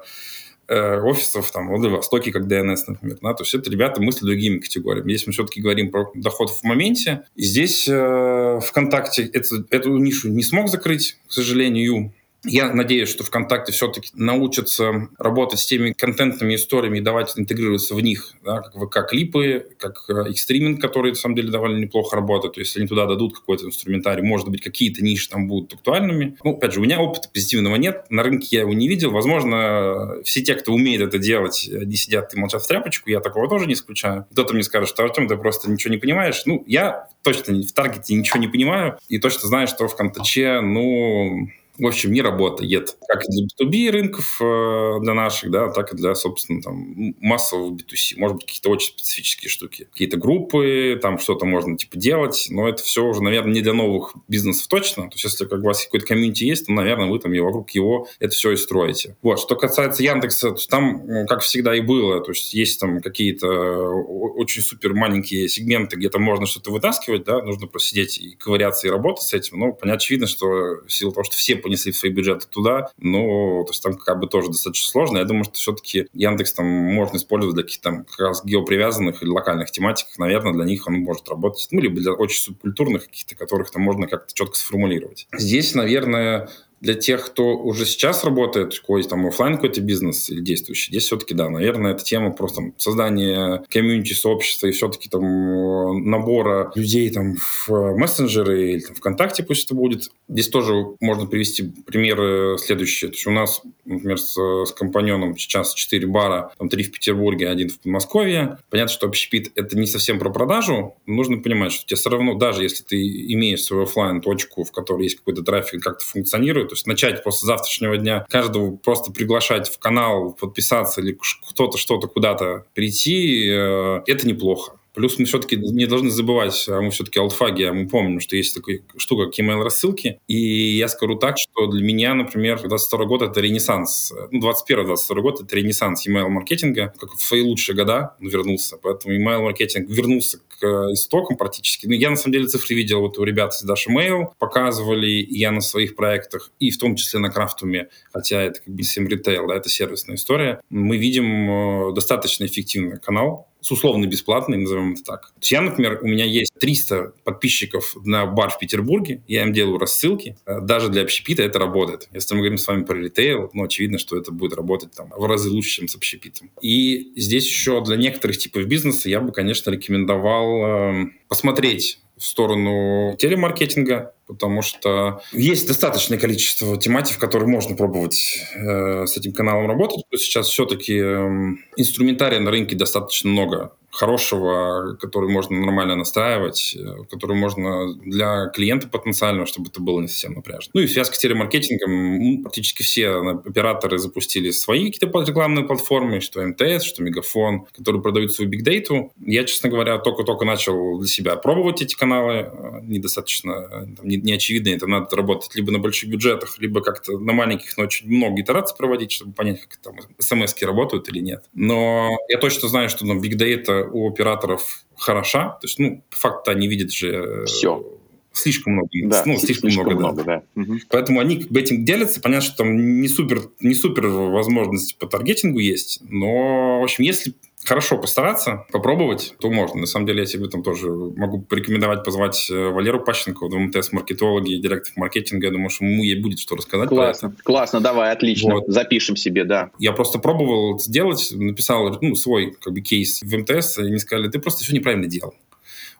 Э, офисов там, в Владивостоке, как DNS, например. Да? То есть это ребята мыслят другими категориями. Здесь мы все-таки говорим про доход в моменте. И здесь э, ВКонтакте это, эту нишу не смог закрыть, к сожалению. Я надеюсь, что ВКонтакте все-таки научатся работать с теми контентными историями и давать интегрироваться в них, да, как ВК-клипы, как их э, стриминг, который, на самом деле, довольно неплохо работает. То есть, если они туда дадут какой-то инструментарий, может быть, какие-то ниши там будут актуальными. Ну, опять же, у меня опыта позитивного нет, на рынке я его не видел. Возможно, все те, кто умеет это делать, они сидят и молчат в тряпочку, я такого тоже не исключаю. Кто-то мне скажет, что, Артем, ты просто ничего не понимаешь. Ну, я точно в таргете ничего не понимаю и точно знаю, что в Контаче, ну, в общем, не работает. Как для B2B рынков э, для наших, да, так и для, собственно, там, массового B2C. Может быть, какие-то очень специфические штуки. Какие-то группы, там что-то можно, типа, делать, но это все уже, наверное, не для новых бизнесов точно. То есть, если как у вас какой-то комьюнити есть, то, наверное, вы там и вокруг его это все и строите. Вот. Что касается Яндекса, то там, как всегда и было, то есть есть там какие-то очень супер маленькие сегменты, где-то можно что-то вытаскивать, да, нужно просидеть и ковыряться и работать с этим. Но понятно, очевидно, что в силу того, что все понесли свои бюджеты туда, ну, то есть там как бы тоже достаточно сложно. Я думаю, что все-таки Яндекс там можно использовать для каких-то там как раз геопривязанных или локальных тематик. Наверное, для них он может работать. Ну, либо для очень субкультурных каких-то, которых там можно как-то четко сформулировать. Здесь, наверное, для тех, кто уже сейчас работает, какой там офлайн какой-то бизнес или действующий, здесь все-таки, да, наверное, это тема просто там, создания комьюнити, сообщества и все-таки там набора людей там в мессенджеры или там, ВКонтакте пусть это будет. Здесь тоже можно привести примеры следующие. То есть у нас, например, с, с компаньоном сейчас 4 бара, там 3 в Петербурге, один в Подмосковье. Понятно, что общепит это не совсем про продажу. Нужно понимать, что тебе все равно, даже если ты имеешь свою офлайн точку в которой есть какой-то трафик, как-то функционирует, то есть начать после завтрашнего дня каждого просто приглашать в канал, подписаться или кто-то что-то куда-то прийти, э, это неплохо. Плюс мы все-таки не должны забывать, а мы все-таки алтфаги, а мы помним, что есть такая штука, как email рассылки. И я скажу так, что для меня, например, 22 год — это ренессанс. Ну, 21-22 год — это ренессанс email маркетинга Как в свои лучшие года он вернулся. Поэтому email маркетинг вернулся к истокам практически. Ну, я, на самом деле, цифры видел вот у ребят из Dash Mail, показывали я на своих проектах, и в том числе на Крафтуме, хотя это как бы всем ритейл, да, это сервисная история. Мы видим э, достаточно эффективный канал, с условно бесплатный, назовем это так. То есть я, например, у меня есть 300 подписчиков на бар в Петербурге, я им делаю рассылки, э, даже для общепита это работает. Если мы говорим с вами про ритейл, ну, очевидно, что это будет работать там в разы лучше, чем с общепитом. И здесь еще для некоторых типов бизнеса я бы, конечно, рекомендовал э, посмотреть в сторону телемаркетинга, потому что есть достаточное количество тематик, которые можно пробовать э, с этим каналом работать. Сейчас все-таки э, инструментария на рынке достаточно много хорошего, который можно нормально настраивать, э, который можно для клиента потенциального, чтобы это было не совсем напряжно. Ну и связка с телемаркетингом. Практически все операторы запустили свои какие-то рекламные платформы, что МТС, что Мегафон, которые продают свою бигдейту. Я, честно говоря, только-только начал для себя пробовать эти каналы. Недостаточно там, не, не очевидно, это надо работать либо на больших бюджетах, либо как-то на маленьких, но очень много итераций проводить, чтобы понять, как там смс работают или нет. Но я точно знаю, что ну, Big Data у операторов хороша. То есть, ну, по факту они видят же... Э, Все. Слишком много. Да, ну, слишком, слишком много, много да. да. Угу. Поэтому они как бы этим делятся. Понятно, что там не супер, не супер возможности по таргетингу есть. Но, в общем, если хорошо постараться, попробовать, то можно. На самом деле я тебе там тоже могу порекомендовать позвать э, Валеру Пащенко, в МТС маркетологи, директор маркетинга. Я думаю, что ему ей будет что рассказать. Классно, классно, давай, отлично. Вот. Запишем себе, да. Я просто пробовал сделать, написал ну, свой как бы кейс в МТС, и они сказали, ты просто все неправильно делал.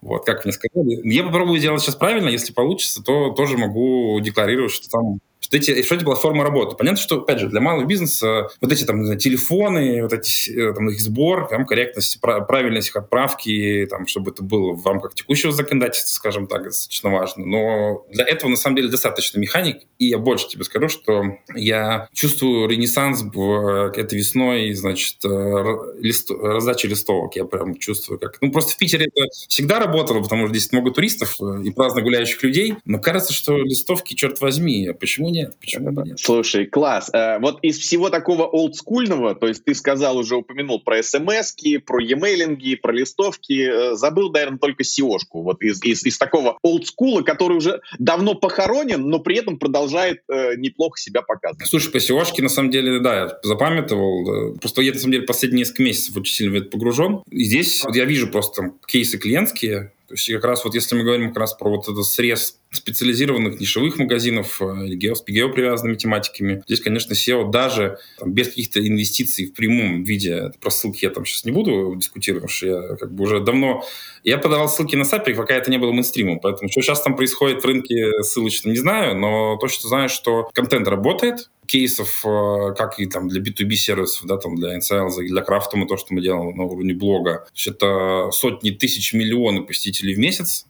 Вот, как мне сказали. Я попробую делать сейчас правильно, если получится, то тоже могу декларировать, что там что эти, что эти платформы работают. Понятно, что, опять же, для малого бизнеса вот эти там, знаю, телефоны, вот эти, э, там, их сбор, там, корректность, правильность их отправки, там, чтобы это было в рамках текущего законодательства, скажем так, достаточно важно. Но для этого, на самом деле, достаточно механик. И я больше тебе скажу, что я чувствую ренессанс в, этой весной, значит, э, лист, раздачи листовок. Я прям чувствую, как... Ну, просто в Питере это всегда работало, потому что здесь много туристов э, и праздно гуляющих людей. Но кажется, что листовки, черт возьми, почему нет? Почему бы нет? Слушай, класс. Э, вот из всего такого олдскульного, то есть ты сказал, уже упомянул про смс про e-mailинги, про листовки, э, забыл, наверное, только SEO-шку. Вот из, из, из такого олдскула, который уже давно похоронен, но при этом продолжает э, неплохо себя показывать. Слушай, по seo на самом деле, да, я запамятовал. Да. Просто я, на самом деле, последние несколько месяцев очень сильно в это погружен. И здесь вот я вижу просто там, кейсы клиентские, то есть как раз вот если мы говорим как раз про вот этот срез специализированных нишевых магазинов э, гео, с геопривязанными тематиками, здесь, конечно, SEO даже там, без каких-то инвестиций в прямом виде, про ссылки я там сейчас не буду дискутировать, потому что я как бы уже давно... Я подавал ссылки на SAPI, пока это не было мейнстримом, поэтому что сейчас там происходит в рынке ссылочном, не знаю, но точно знаю, что контент работает, кейсов, э, как и там для B2B сервисов, да, там для InSales, для Крафтума, то, что мы делаем на уровне блога. То есть это сотни тысяч, миллионы посетителей в месяц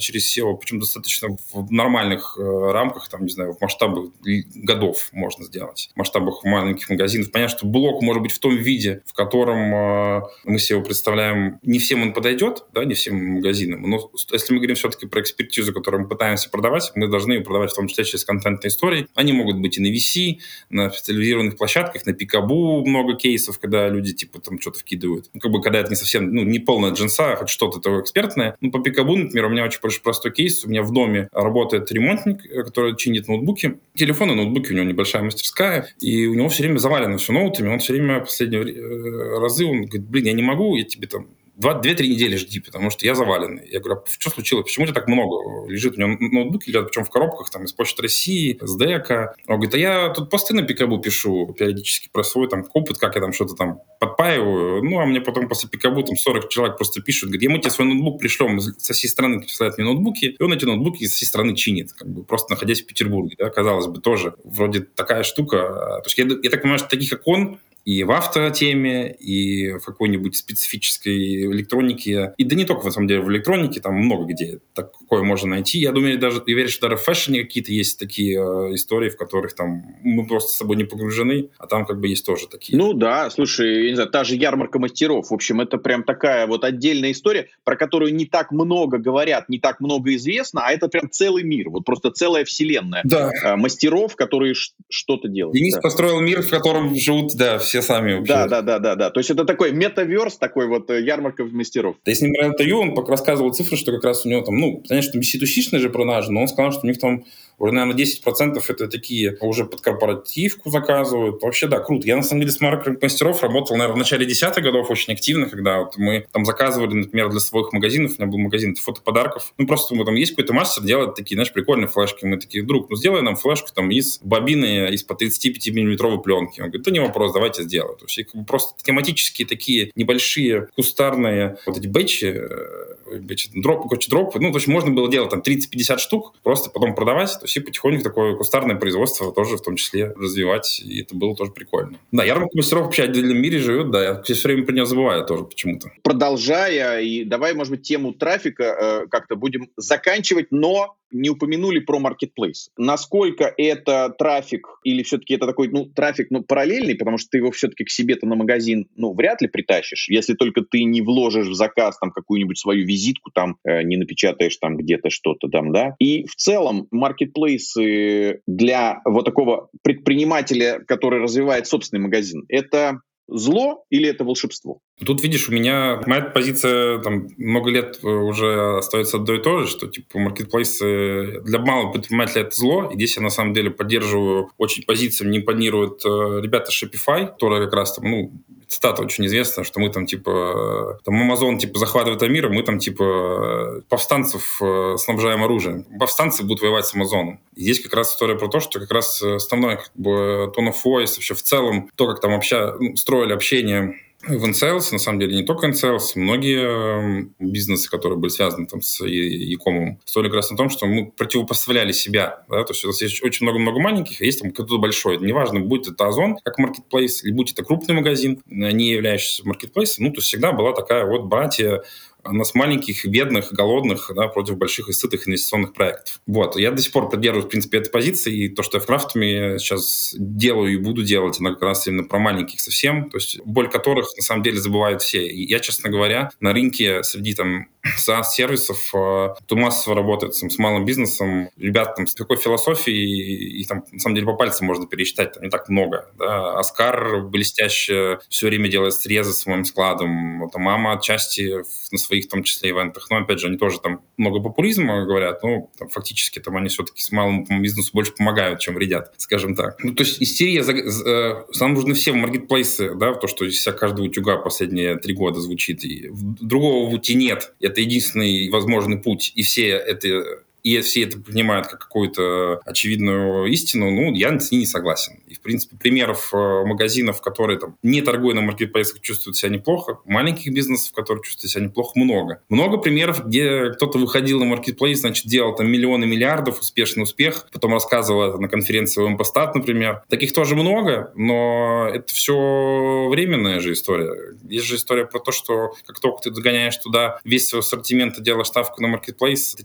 через SEO, причем достаточно в нормальных э, рамках, там, не знаю, в масштабах годов можно сделать, в масштабах маленьких магазинов. Понятно, что блок может быть в том виде, в котором э, мы себе его представляем, не всем он подойдет, да, не всем магазинам, но если мы говорим все-таки про экспертизу, которую мы пытаемся продавать, мы должны ее продавать в том числе через контентные истории. Они могут быть и на VC, на специализированных площадках, на Пикабу много кейсов, когда люди типа там что-то вкидывают. Ну, как бы когда это не совсем, ну, не полная джинса, а хоть что-то такое экспертное. Ну, по Пикабу, например, у меня очень простой кейс. У меня в доме работает ремонтник, э, который чинит ноутбуки. Телефоны, ноутбуки, у него небольшая мастерская, и у него все время завалено все ноутами. Он все время последние э, разы, он говорит, блин, я не могу, я тебе там две-три недели жди, потому что я заваленный. Я говорю, а что случилось? Почему у тебя так много лежит? У него ноутбуки лежат, причем в коробках, там, из Почты России, с ДЭКа. Он говорит, а я тут посты на Пикабу пишу периодически про свой там опыт, как я там что-то там подпаиваю. Ну, а мне потом после Пикабу там 40 человек просто пишут, говорит, я мы тебе свой ноутбук пришлем, со всей страны присылают мне ноутбуки, и он эти ноутбуки со всей страны чинит, как бы просто находясь в Петербурге, да, казалось бы, тоже вроде такая штука. То есть я, я так понимаю, что таких как он и в автотеме, и в какой-нибудь специфической электронике. И да не только, на самом деле, в электронике, там много где такое можно найти. Я думаю, даже, я верю, что даже в фэшне какие-то есть такие э, истории, в которых там мы просто с собой не погружены, а там как бы есть тоже такие. Ну да, слушай, я не знаю, та же ярмарка мастеров. В общем, это прям такая вот отдельная история, про которую не так много говорят, не так много известно, а это прям целый мир, вот просто целая вселенная да. Э, мастеров, которые что-то делают. Денис да. построил мир, в котором живут, да, все сами вообще. Да, да, да, да, да. То есть это такой метаверс, такой вот э, ярмарка мастеров. Да, если не брать интервью, он рассказывал цифры, что как раз у него там, ну, конечно, B2C же продажи, но он сказал, что у них там уже, наверное, 10% это такие уже под корпоративку заказывают. Вообще, да, круто. Я, на самом деле, с маркетинг мастеров работал, наверное, в начале десятых годов очень активно, когда вот мы там заказывали, например, для своих магазинов, у меня был магазин фотоподарков. Ну, просто мы там есть какой-то мастер, делает такие, знаешь, прикольные флешки. Мы такие, друг, ну, сделай нам флешку там из бобины из-под 35 миллиметровой пленки. Он говорит, да не вопрос, давайте сделаю. То есть как бы просто тематические такие небольшие кустарные вот эти бэчи, э, бэчи дроп, короче, дроп, ну, то есть можно было делать там 30-50 штук, просто потом продавать. То есть потихоньку такое кустарное производство тоже в том числе развивать, и это было тоже прикольно. Да, ярмарка мастеров вообще в отдельном мире живет, да, я все время про нее забываю тоже почему-то. Продолжая, и давай, может быть, тему трафика э, как-то будем заканчивать, но не упомянули про маркетплейс. Насколько это трафик или все-таки это такой, ну, трафик, ну, параллельный, потому что ты его все-таки к себе-то на магазин, ну, вряд ли притащишь, если только ты не вложишь в заказ там какую-нибудь свою визитку, там, э, не напечатаешь там где-то что-то там, да. И в целом маркетплейсы для вот такого предпринимателя, который развивает собственный магазин, это зло или это волшебство? Тут, видишь, у меня моя позиция там много лет э, уже остается одно и то же, что типа маркетплейсы для малого предпринимателя это зло. И здесь я на самом деле поддерживаю очень позицию, мне импонируют э, ребята Shopify, которые как раз там, ну, цитата очень известная, что мы там, типа, там Amazon, типа, захватывает мир, а мы там, типа, повстанцев э, снабжаем оружием. Повстанцы будут воевать с Амазоном. И здесь как раз история про то, что как раз основной, как бы, tone of voice вообще в целом, то, как там обща... ну, строили общение в InSales, на самом деле, не только InSales, многие эм, бизнесы, которые были связаны там с e-commerce, стоили как раз на том, что мы противопоставляли себя. Да? То есть у нас есть очень много-много маленьких, а есть там кто-то большой. Неважно, будет это Озон как маркетплейс, или будет это крупный магазин, не являющийся маркетплейсом, ну, то есть всегда была такая вот братья нас маленьких, бедных, голодных, да, против больших и сытых инвестиционных проектов. Вот. Я до сих пор поддерживаю, в принципе, этой позиции, и то, что я в крафтами сейчас делаю и буду делать, она как раз именно про маленьких совсем, то есть боль которых, на самом деле, забывают все. И я, честно говоря, на рынке среди там SaaS-сервисов, кто э, массово работает с малым бизнесом, ребят там с такой философией, и там, на самом деле, по пальцам можно пересчитать, там не так много. Да. Оскар блестяще все время делает срезы с моим складом, там мама отчасти на своих, в том числе, ивентах, но, опять же, они тоже там много популизма говорят, но там, фактически там они все-таки с малым бизнесу больше помогают, чем вредят, скажем так. Ну, то есть истерия, за, за, нам нужны все маркетплейсы, да, то, что из вся каждого утюга последние три года звучит, и другого пути нет. Это единственный возможный путь, и все это и все это принимают как какую-то очевидную истину, ну, я с ней не согласен. И, в принципе, примеров э, магазинов, которые там не торгуя на маркетплейсах, чувствуют себя неплохо, маленьких бизнесов, которые чувствуют себя неплохо, много. Много примеров, где кто-то выходил на маркетплейс, значит, делал там миллионы миллиардов, успешный успех, потом рассказывал это на конференции в Импостат, например. Таких тоже много, но это все временная же история. Есть же история про то, что как только ты догоняешь туда весь свой ассортимент и делаешь ставку на маркетплейс,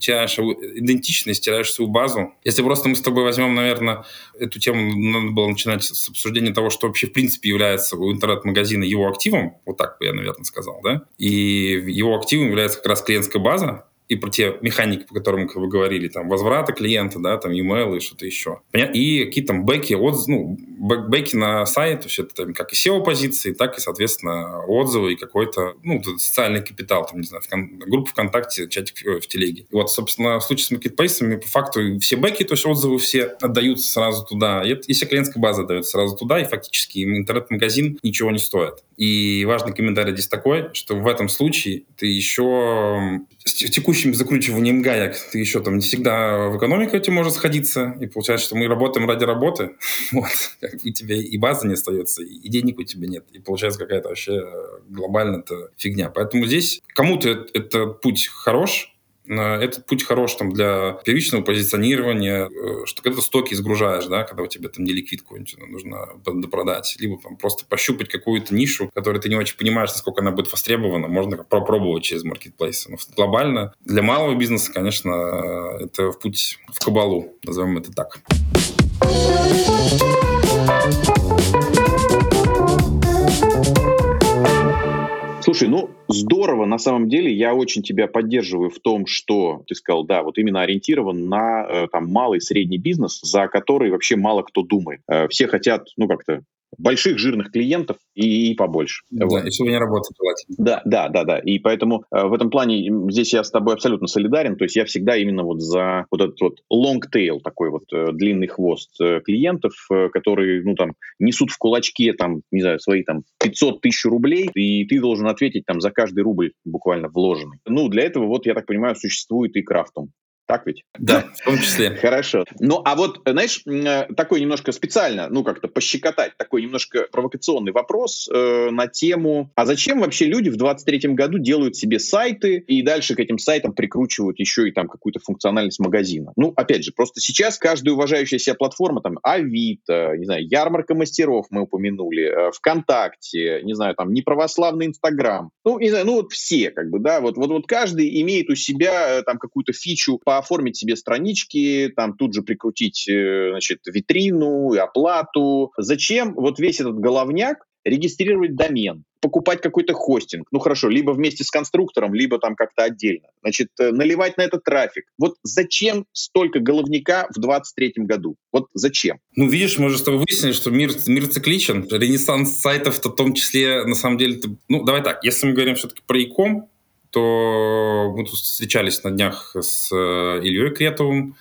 ты теряешь свою базу. Если просто мы с тобой возьмем, наверное, эту тему, надо было начинать с обсуждения того, что вообще в принципе является у интернет-магазина его активом, вот так бы я, наверное, сказал, да, и его активом является как раз клиентская база, и про те механики, по которым как вы говорили, там, возврата клиента, да, там, email и что-то еще. И какие там бэки, от, ну, бэк, бэки на сайт, то есть это там, как и SEO-позиции, так и, соответственно, отзывы и какой-то, ну, социальный капитал, там, не знаю, в группа ВКонтакте, чатик в, в телеге. И вот, собственно, в случае с маркетплейсами, по факту, все бэки, то есть отзывы все отдаются сразу туда, и, и вся клиентская база отдается сразу туда, и фактически интернет-магазин ничего не стоит. И важный комментарий здесь такой, что в этом случае ты еще текущим закручиванием гаек ты еще там не всегда в экономику этим может сходиться, и получается, что мы работаем ради работы, вот, у тебя и база не остается, и денег у тебя нет, и получается какая-то вообще глобальная фигня. Поэтому здесь кому-то этот путь хорош, этот путь хорош там, для первичного позиционирования, э, что когда ты стоки сгружаешь, да, когда у тебя там не ликвид какой-нибудь нужно продать, либо там, просто пощупать какую-то нишу, которую ты не очень понимаешь, насколько она будет востребована, можно попробовать через маркетплейсы. Но глобально для малого бизнеса, конечно, это в путь в кабалу, назовем это так. Слушай, ну здорово, на самом деле я очень тебя поддерживаю в том, что ты сказал, да, вот именно ориентирован на э, там малый средний бизнес, за который вообще мало кто думает. Э, все хотят, ну как-то больших жирных клиентов и, и побольше. Да, вот. и не работать желательно. Да, да, да, да. И поэтому э, в этом плане здесь я с тобой абсолютно солидарен. То есть я всегда именно вот за вот этот вот long tail, такой вот э, длинный хвост э, клиентов, э, которые, ну там, несут в кулачке там, не знаю, свои там 500 тысяч рублей, и ты должен ответить там за каждый рубль буквально вложенный. Ну, для этого вот, я так понимаю, существует и крафтом. Так ведь? Да, в том числе. Хорошо. Ну, а вот, знаешь, э, такой немножко специально, ну, как-то пощекотать, такой немножко провокационный вопрос э, на тему, а зачем вообще люди в 23-м году делают себе сайты и дальше к этим сайтам прикручивают еще и там какую-то функциональность магазина? Ну, опять же, просто сейчас каждая уважающая себя платформа, там, Авито, не знаю, Ярмарка мастеров мы упомянули, э, ВКонтакте, не знаю, там, неправославный Инстаграм, ну, не знаю, ну, вот все, как бы, да, вот, вот, вот каждый имеет у себя э, там какую-то фичу по оформить себе странички, там тут же прикрутить, э, значит, витрину и оплату. Зачем вот весь этот головняк регистрировать домен, покупать какой-то хостинг, ну хорошо, либо вместе с конструктором, либо там как-то отдельно. Значит, э, наливать на этот трафик. Вот зачем столько головника в 23-м году? Вот зачем? Ну, видишь, мы же с тобой выяснили, что мир, мир цикличен. Ренессанс сайтов в том числе, на самом деле, ну, давай так, если мы говорим все-таки про e то мы тут встречались на днях с э, Ильей Кретовым,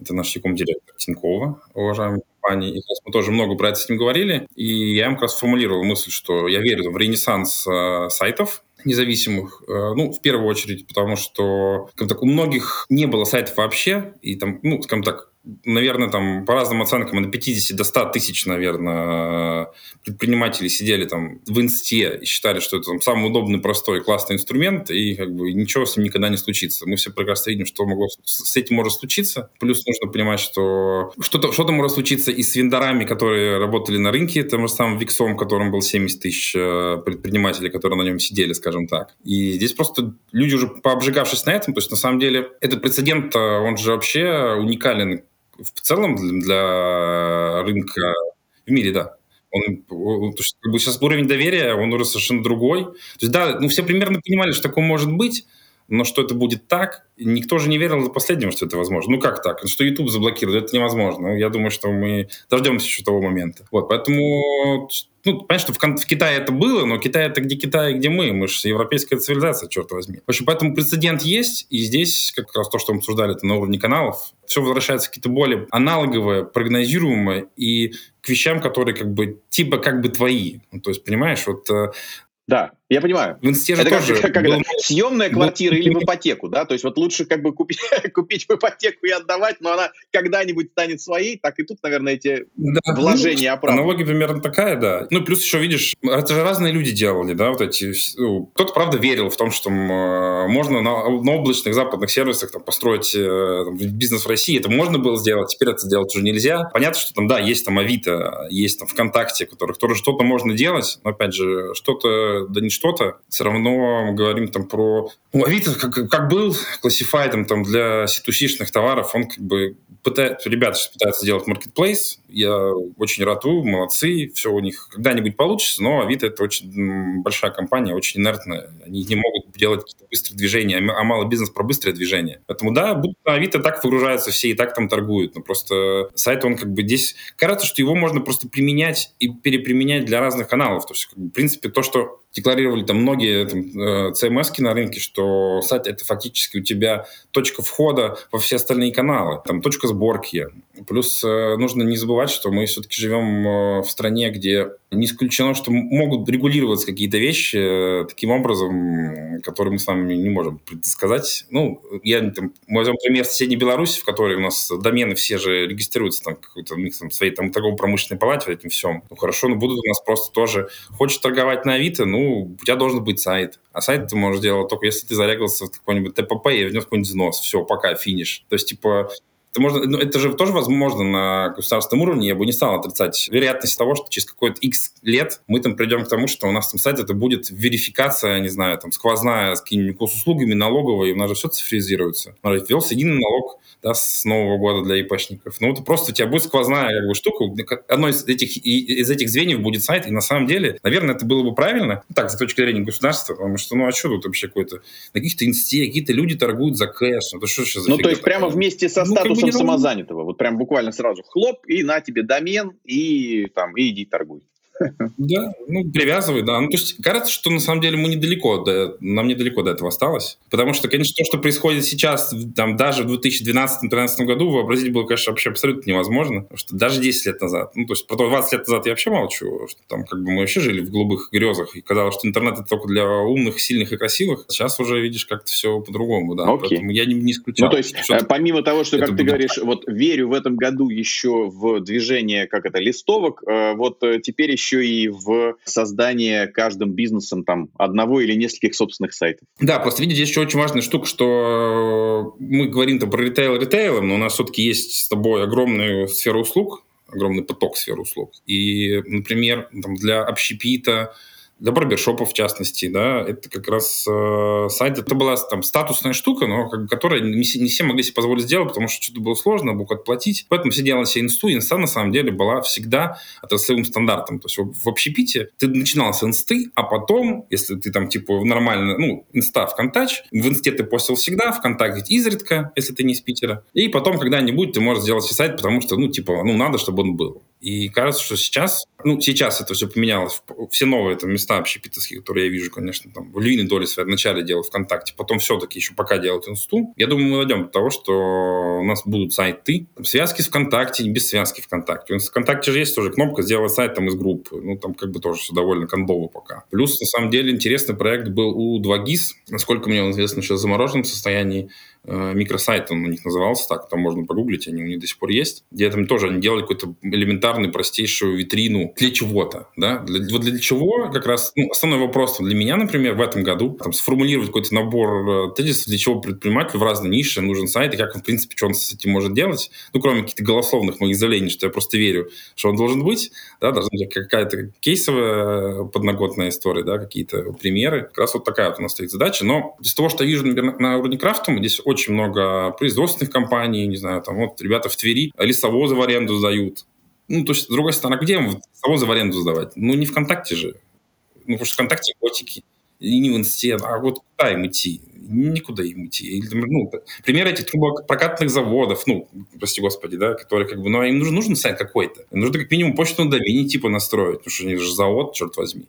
это наш яком директор Тинькова, уважаемый компании. И мы тоже много про это с ним говорили. И я им как раз сформулировал мысль, что я верю в ренессанс э, сайтов, независимых. Э, ну, в первую очередь, потому что, скажем так, у многих не было сайтов вообще, и там, ну, скажем так, наверное, там по разным оценкам от 50 до 100 тысяч, наверное, предпринимателей сидели там в инсте и считали, что это там, самый удобный, простой, классный инструмент, и как бы ничего с ним никогда не случится. Мы все прекрасно видим, что могло с этим может случиться. Плюс нужно понимать, что что-то что может случиться и с вендорами, которые работали на рынке, тем же самым Виксом, которым был 70 тысяч э, предпринимателей, которые на нем сидели, скажем так. И здесь просто люди уже пообжигавшись на этом, то есть на самом деле этот прецедент, э, он же вообще уникален в целом для рынка в мире, да. Он, он, как бы сейчас уровень доверия, он уже совершенно другой. То есть, да, ну все примерно понимали, что такое может быть, но что это будет так, никто же не верил до последнего, что это возможно. Ну как так? Что YouTube заблокирует, это невозможно. Я думаю, что мы дождемся еще того момента. Вот, поэтому ну, понятно, что в, в Китае это было, но Китай это где Китай, где мы. Мы же европейская цивилизация, черт возьми. В общем, поэтому прецедент есть, и здесь как раз то, что мы обсуждали, это на уровне каналов, все возвращается какие-то более аналоговые, прогнозируемые и к вещам, которые как бы типа как бы твои. Ну, то есть, понимаешь, вот э, да, я понимаю. В инсте это тоже как, как был... это, съемная квартира был... или в ипотеку, да? То есть вот лучше как бы купить, купить в ипотеку и отдавать, но она когда-нибудь станет своей, так и тут, наверное, эти да, вложения ну, оправданы. Аналогия примерно такая, да. Ну, плюс еще, видишь, это же разные люди делали, да, вот эти... Ну, кто-то, правда, верил в том, что можно на, на облачных западных сервисах там, построить э, там, бизнес в России. Это можно было сделать, теперь это сделать уже нельзя. Понятно, что там, да, есть там Авито, есть там ВКонтакте, которых тоже что-то можно делать, но, опять же, что-то, да не что-то, все равно мы говорим там про... Ну, Авито как, как был классифайдом там для C2C-шных товаров, он как бы пытает, ребята сейчас пытаются сделать marketplace, я очень ратую, молодцы, все у них когда-нибудь получится, но Авито это очень большая компания, очень инертная, они не могут делать какие-то быстрые движения, а мало бизнес про быстрое движение. Поэтому да, будто Авито так выгружаются все и так там торгуют, но просто сайт, он как бы здесь... Кажется, что его можно просто применять и переприменять для разных каналов. То есть, как бы, в принципе, то, что декларировали там многие там, э, CMS на рынке, что сайт это фактически у тебя точка входа во все остальные каналы, там точка сборки. Плюс э, нужно не забывать, что мы все-таки живем э, в стране, где не исключено, что могут регулироваться какие-то вещи таким образом, которые мы с вами не можем предсказать. Ну, я там, мы возьмем пример соседней Беларуси, в которой у нас домены все же регистрируются там какой-то у них там своей там торгово-промышленной палате в этом всем. Ну хорошо, но будут у нас просто тоже хочешь торговать на Авито, ну у тебя должен быть сайт. А сайт ты можешь делать только если ты зарегался в какой-нибудь ТПП и внес какой-нибудь взнос. Все, пока, финиш. То есть, типа, это, можно, ну, это же тоже возможно на государственном уровне. Я бы не стал отрицать вероятность того, что через какой-то X лет мы там придем к тому, что у нас там сайт это будет верификация, не знаю, там сквозная с какими-нибудь госуслугами, налоговой, у нас же все цифризируется. Ввелся единый налог да, с Нового года для ИПшников. Ну, это просто у тебя будет сквозная как бы, штука. Одно из этих, из этих звеньев будет сайт, и на самом деле, наверное, это было бы правильно, ну, так, с точки зрения государства, потому что, ну, а что тут вообще какой-то, на каких-то инсте, какие-то люди торгуют за кэш, ну, это что сейчас за Ну, то есть такая? прямо вместе со ну, статусом как самозанятого, вот прям буквально сразу хлоп, и на тебе домен, и там, и иди торгуй. Да, ну, привязывай, да. Ну, то есть, кажется, что на самом деле мы недалеко, до, нам недалеко до этого осталось. Потому что, конечно, то, что происходит сейчас, там, даже в 2012-2013 году, вообразить было, конечно, вообще абсолютно невозможно. Потому что даже 10 лет назад, ну, то есть, про 20 лет назад я вообще молчу, что там, как бы, мы вообще жили в голубых грезах, и казалось, что интернет это только для умных, сильных и красивых. Сейчас уже, видишь, как-то все по-другому, да. Окей. Поэтому я не, не исключал. Ну, то есть, что помимо того, что, как ты будет... говоришь, вот верю в этом году еще в движение, как это, листовок, э, вот э, теперь еще и в создание каждым бизнесом там одного или нескольких собственных сайтов. Да, просто видите, здесь еще очень важная штука, что мы говорим там про ритейл ритейлом, но у нас все-таки есть с тобой огромная сфера услуг, огромный поток сфер услуг. И, например, там для общепита, для барбершопов в частности, да, это как раз э, сайт, это была там статусная штука, но как, которая не, не все могли себе позволить сделать, потому что что-то было сложно, было отплатить, поэтому все делали себе инсту, инста на самом деле была всегда отраслевым стандартом, то есть в, в общепите ты начинал с инсты, а потом, если ты там типа нормально, ну, инста ВКонтач, в инсте ты постил всегда, ВКонтакте изредка, если ты не из Питера, и потом когда-нибудь ты можешь сделать сайт, потому что, ну, типа, ну, надо, чтобы он был. И кажется, что сейчас, ну, сейчас это все поменялось. Все новые там, места общепитовские, которые я вижу, конечно, там, в львиной доли своей вначале делал ВКонтакте, потом все-таки еще пока делают инсту. Я думаю, мы дойдем до того, что у нас будут сайты, там, связки с ВКонтакте, без связки ВКонтакте. У ВКонтакте же есть тоже кнопка «Сделать сайт там из группы». Ну, там как бы тоже все довольно кондово пока. Плюс, на самом деле, интересный проект был у 2GIS. Насколько мне он известно, сейчас в замороженном состоянии. Э, микросайт он у них назывался так, там можно погуглить, они у них до сих пор есть, где там тоже они делали какую-то элементарную, простейшую витрину для чего-то, да, для, вот для чего как раз, ну, основной вопрос для меня, например, в этом году, там, сформулировать какой-то набор э, тезисов, для чего предпринимателю в разные ниши нужен сайт, и как в принципе, что он с этим может делать, ну, кроме каких-то голословных моих заявлений, что я просто верю, что он должен быть, да, должна быть какая-то кейсовая подноготная история, да, какие-то примеры, как раз вот такая вот у нас стоит задача, но из того, что я вижу, например, на уровне крафтума, здесь очень очень много производственных компаний, не знаю, там вот ребята в Твери лесовозы в аренду сдают. Ну, то есть, с другой стороны, где им лесовозы в аренду сдавать? Ну, не ВКонтакте же. Ну, потому что ВКонтакте котики, и не в Инсте, а вот куда им идти? Никуда им идти. Или, ну, пример этих трубопрокатных заводов, ну, прости господи, да, которые как бы, ну, им нужен, нужен сайт какой-то. Им нужно как минимум почту на домене типа настроить, потому что они же завод, черт возьми.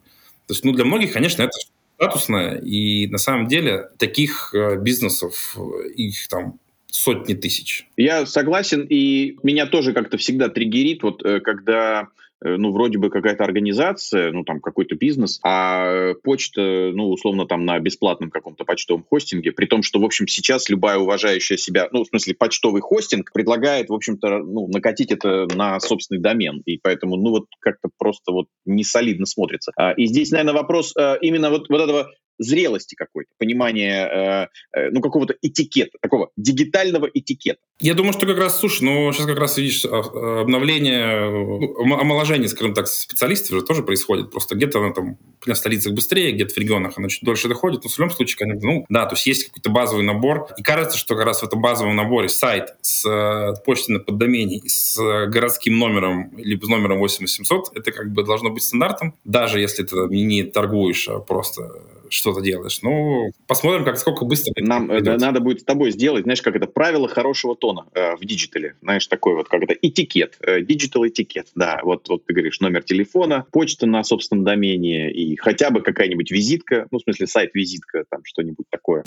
То есть, ну, для многих, конечно, это статусная, и на самом деле таких э, бизнесов, э, их там сотни тысяч. Я согласен, и меня тоже как-то всегда триггерит, вот э, когда ну, вроде бы какая-то организация, ну, там, какой-то бизнес, а почта, ну, условно, там, на бесплатном каком-то почтовом хостинге, при том, что, в общем, сейчас любая уважающая себя, ну, в смысле, почтовый хостинг предлагает, в общем-то, ну, накатить это на собственный домен, и поэтому, ну, вот как-то просто вот не солидно смотрится. А, и здесь, наверное, вопрос а, именно вот, вот этого зрелости какой-то, понимания, э, э, ну, какого-то этикета, такого дигитального этикета. Я думаю, что как раз, слушай, ну, сейчас как раз, видишь, а, обновление, ну, омоложение, скажем так, специалистов уже тоже происходит. Просто где-то она там в столицах быстрее, где-то в регионах она чуть дольше доходит. Но в любом случае, конечно, ну, да, то есть есть какой-то базовый набор. И кажется, что как раз в этом базовом наборе сайт с э, почтой на поддомене, с городским номером, либо с номером 8800, это как бы должно быть стандартом, даже если ты не торгуешь, а просто что-то делаешь. Ну, посмотрим, как сколько быстро. Нам э, надо будет с тобой сделать, знаешь, как это правило хорошего тона э, в диджитале. Знаешь, такой вот, как это этикет, э, digital этикет. Да, вот, вот ты говоришь номер телефона, почта на собственном домене и хотя бы какая-нибудь визитка, ну, в смысле, сайт-визитка, там что-нибудь такое.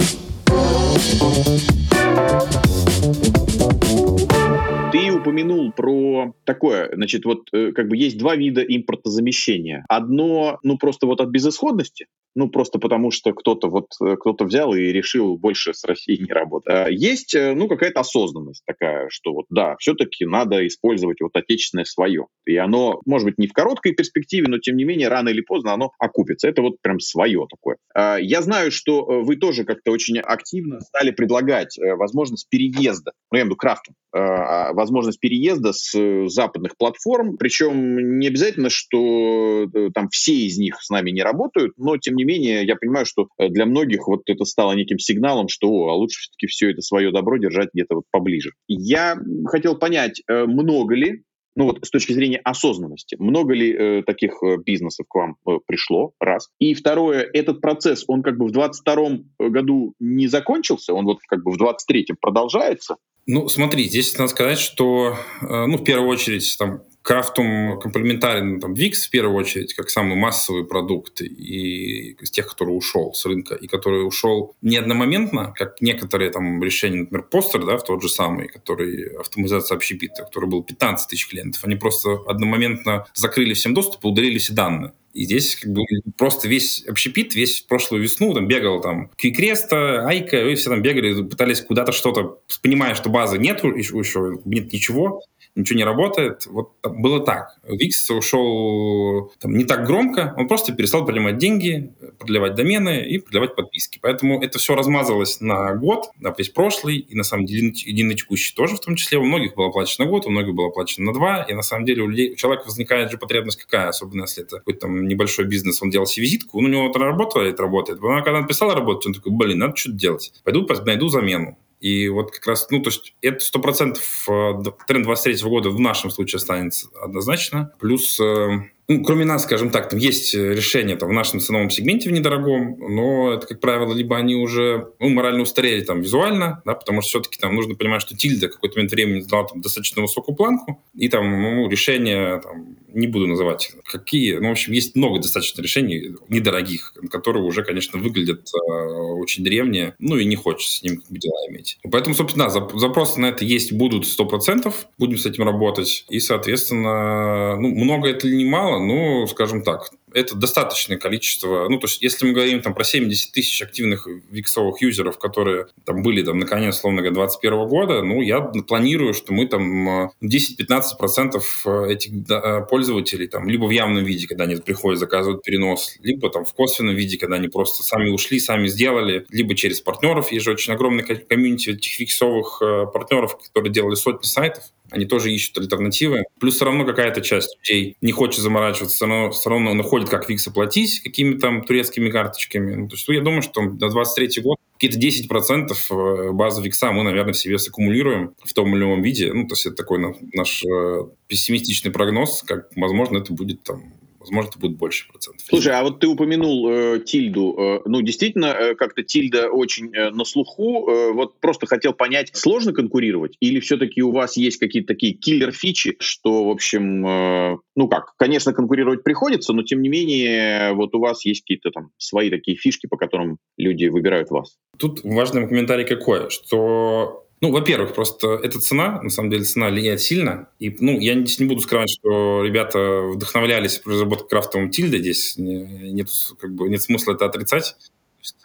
Ты упомянул про такое, значит, вот э, как бы есть два вида импортозамещения. Одно, ну просто вот от безысходности, ну просто потому что кто-то вот э, кто-то взял и решил больше с Россией не работать. А есть, э, ну какая-то осознанность такая, что вот да, все-таки надо использовать вот отечественное свое. И оно, может быть, не в короткой перспективе, но тем не менее рано или поздно оно окупится. Это вот прям свое такое. А я знаю, что вы тоже как-то очень активно стали предлагать возможность переезда, ну я имею в виду крафту, а, возможность переезда с э, западных платформ. Причем не обязательно, что э, там все из них с нами не работают, но тем не менее я понимаю, что э, для многих вот это стало неким сигналом, что о, а лучше все-таки все это свое добро держать где-то вот поближе. Я хотел понять, много ли ну вот с точки зрения осознанности, много ли э, таких э, бизнесов к вам э, пришло, раз. И второе, этот процесс, он как бы в 22 году не закончился, он вот как бы в 23-м продолжается, ну, смотри, здесь надо сказать, что, э, ну, в первую очередь, там, крафтум комплементарен там, VIX в первую очередь, как самый массовый продукт и из тех, который ушел с рынка, и который ушел не одномоментно, как некоторые там решения, например, постер, да, в тот же самый, который автоматизация общепита, который был 15 тысяч клиентов, они просто одномоментно закрыли всем доступ и удалили все данные. И здесь как бы просто весь общепит, весь прошлую весну там бегал там Квикреста, Айка, и все там бегали, пытались куда-то что-то, понимая, что базы нет еще, нет ничего, ничего не работает. Вот было так. Викс ушел там, не так громко, он просто перестал принимать деньги, продлевать домены и продлевать подписки. Поэтому это все размазалось на год, на весь прошлый, и на самом деле и на текущий тоже в том числе. У многих было оплачено на год, у многих было оплачено на два, и на самом деле у, людей, у человека возникает же потребность какая, особенно если это какой-то там небольшой бизнес, он делал себе визитку, у него это работает, работает. Но когда он написал работать, он такой, блин, надо что-то делать. Пойду найду замену. И вот как раз, ну, то есть это сто процентов э, тренд 23 года в нашем случае останется однозначно. Плюс э, ну, кроме нас, скажем так, там есть э, решения там, в нашем ценовом сегменте в недорогом, но это, как правило, либо они уже ну, морально устарели там визуально, да, потому что все-таки там нужно понимать, что тильда какой-то момент времени дала там достаточно высокую планку, и там ну, решения, там, не буду называть какие, ну, в общем, есть много достаточно решений недорогих, которые уже, конечно, выглядят э, очень древние, ну, и не хочется с ним дела иметь. Поэтому, собственно, да, запросы на это есть, будут 100%, будем с этим работать, и, соответственно, ну, много это или не мало, ну, скажем так, это достаточное количество. Ну, то есть, если мы говорим там про 70 тысяч активных виксовых юзеров, которые там были там наконец, словно говоря, 2021 года, ну, я планирую, что мы там 10-15% э, этих э, пользователей там либо в явном виде, когда они приходят, заказывают перенос, либо там в косвенном виде, когда они просто сами ушли, сами сделали, либо через партнеров. Есть же очень огромный комьюнити этих виксовых партнеров, которые делали сотни сайтов они тоже ищут альтернативы. Плюс все равно какая-то часть людей не хочет заморачиваться, равно, все равно находит, как Викс оплатить какими-то там турецкими карточками. Ну, то есть ну, я думаю, что на 23 год какие-то 10% э, базы Викса мы, наверное, себе саккумулируем в том или ином виде. Ну, то есть это такой наш э, пессимистичный прогноз, как, возможно, это будет там возможно, это будет больше процентов. Слушай, а вот ты упомянул э, тильду. Э, ну, действительно, э, как-то тильда очень э, на слуху. Э, вот просто хотел понять, сложно конкурировать? Или все-таки у вас есть какие-то такие killer-фичи, что, в общем, э, ну как, конечно, конкурировать приходится, но тем не менее, вот у вас есть какие-то там свои такие фишки, по которым люди выбирают вас. Тут важный комментарий какой, что ну, во-первых, просто эта цена, на самом деле, цена влияет сильно. И, ну, я не, не буду скрывать, что ребята вдохновлялись при разработке крафтовым тильда. Здесь нет, как бы, нет смысла это отрицать.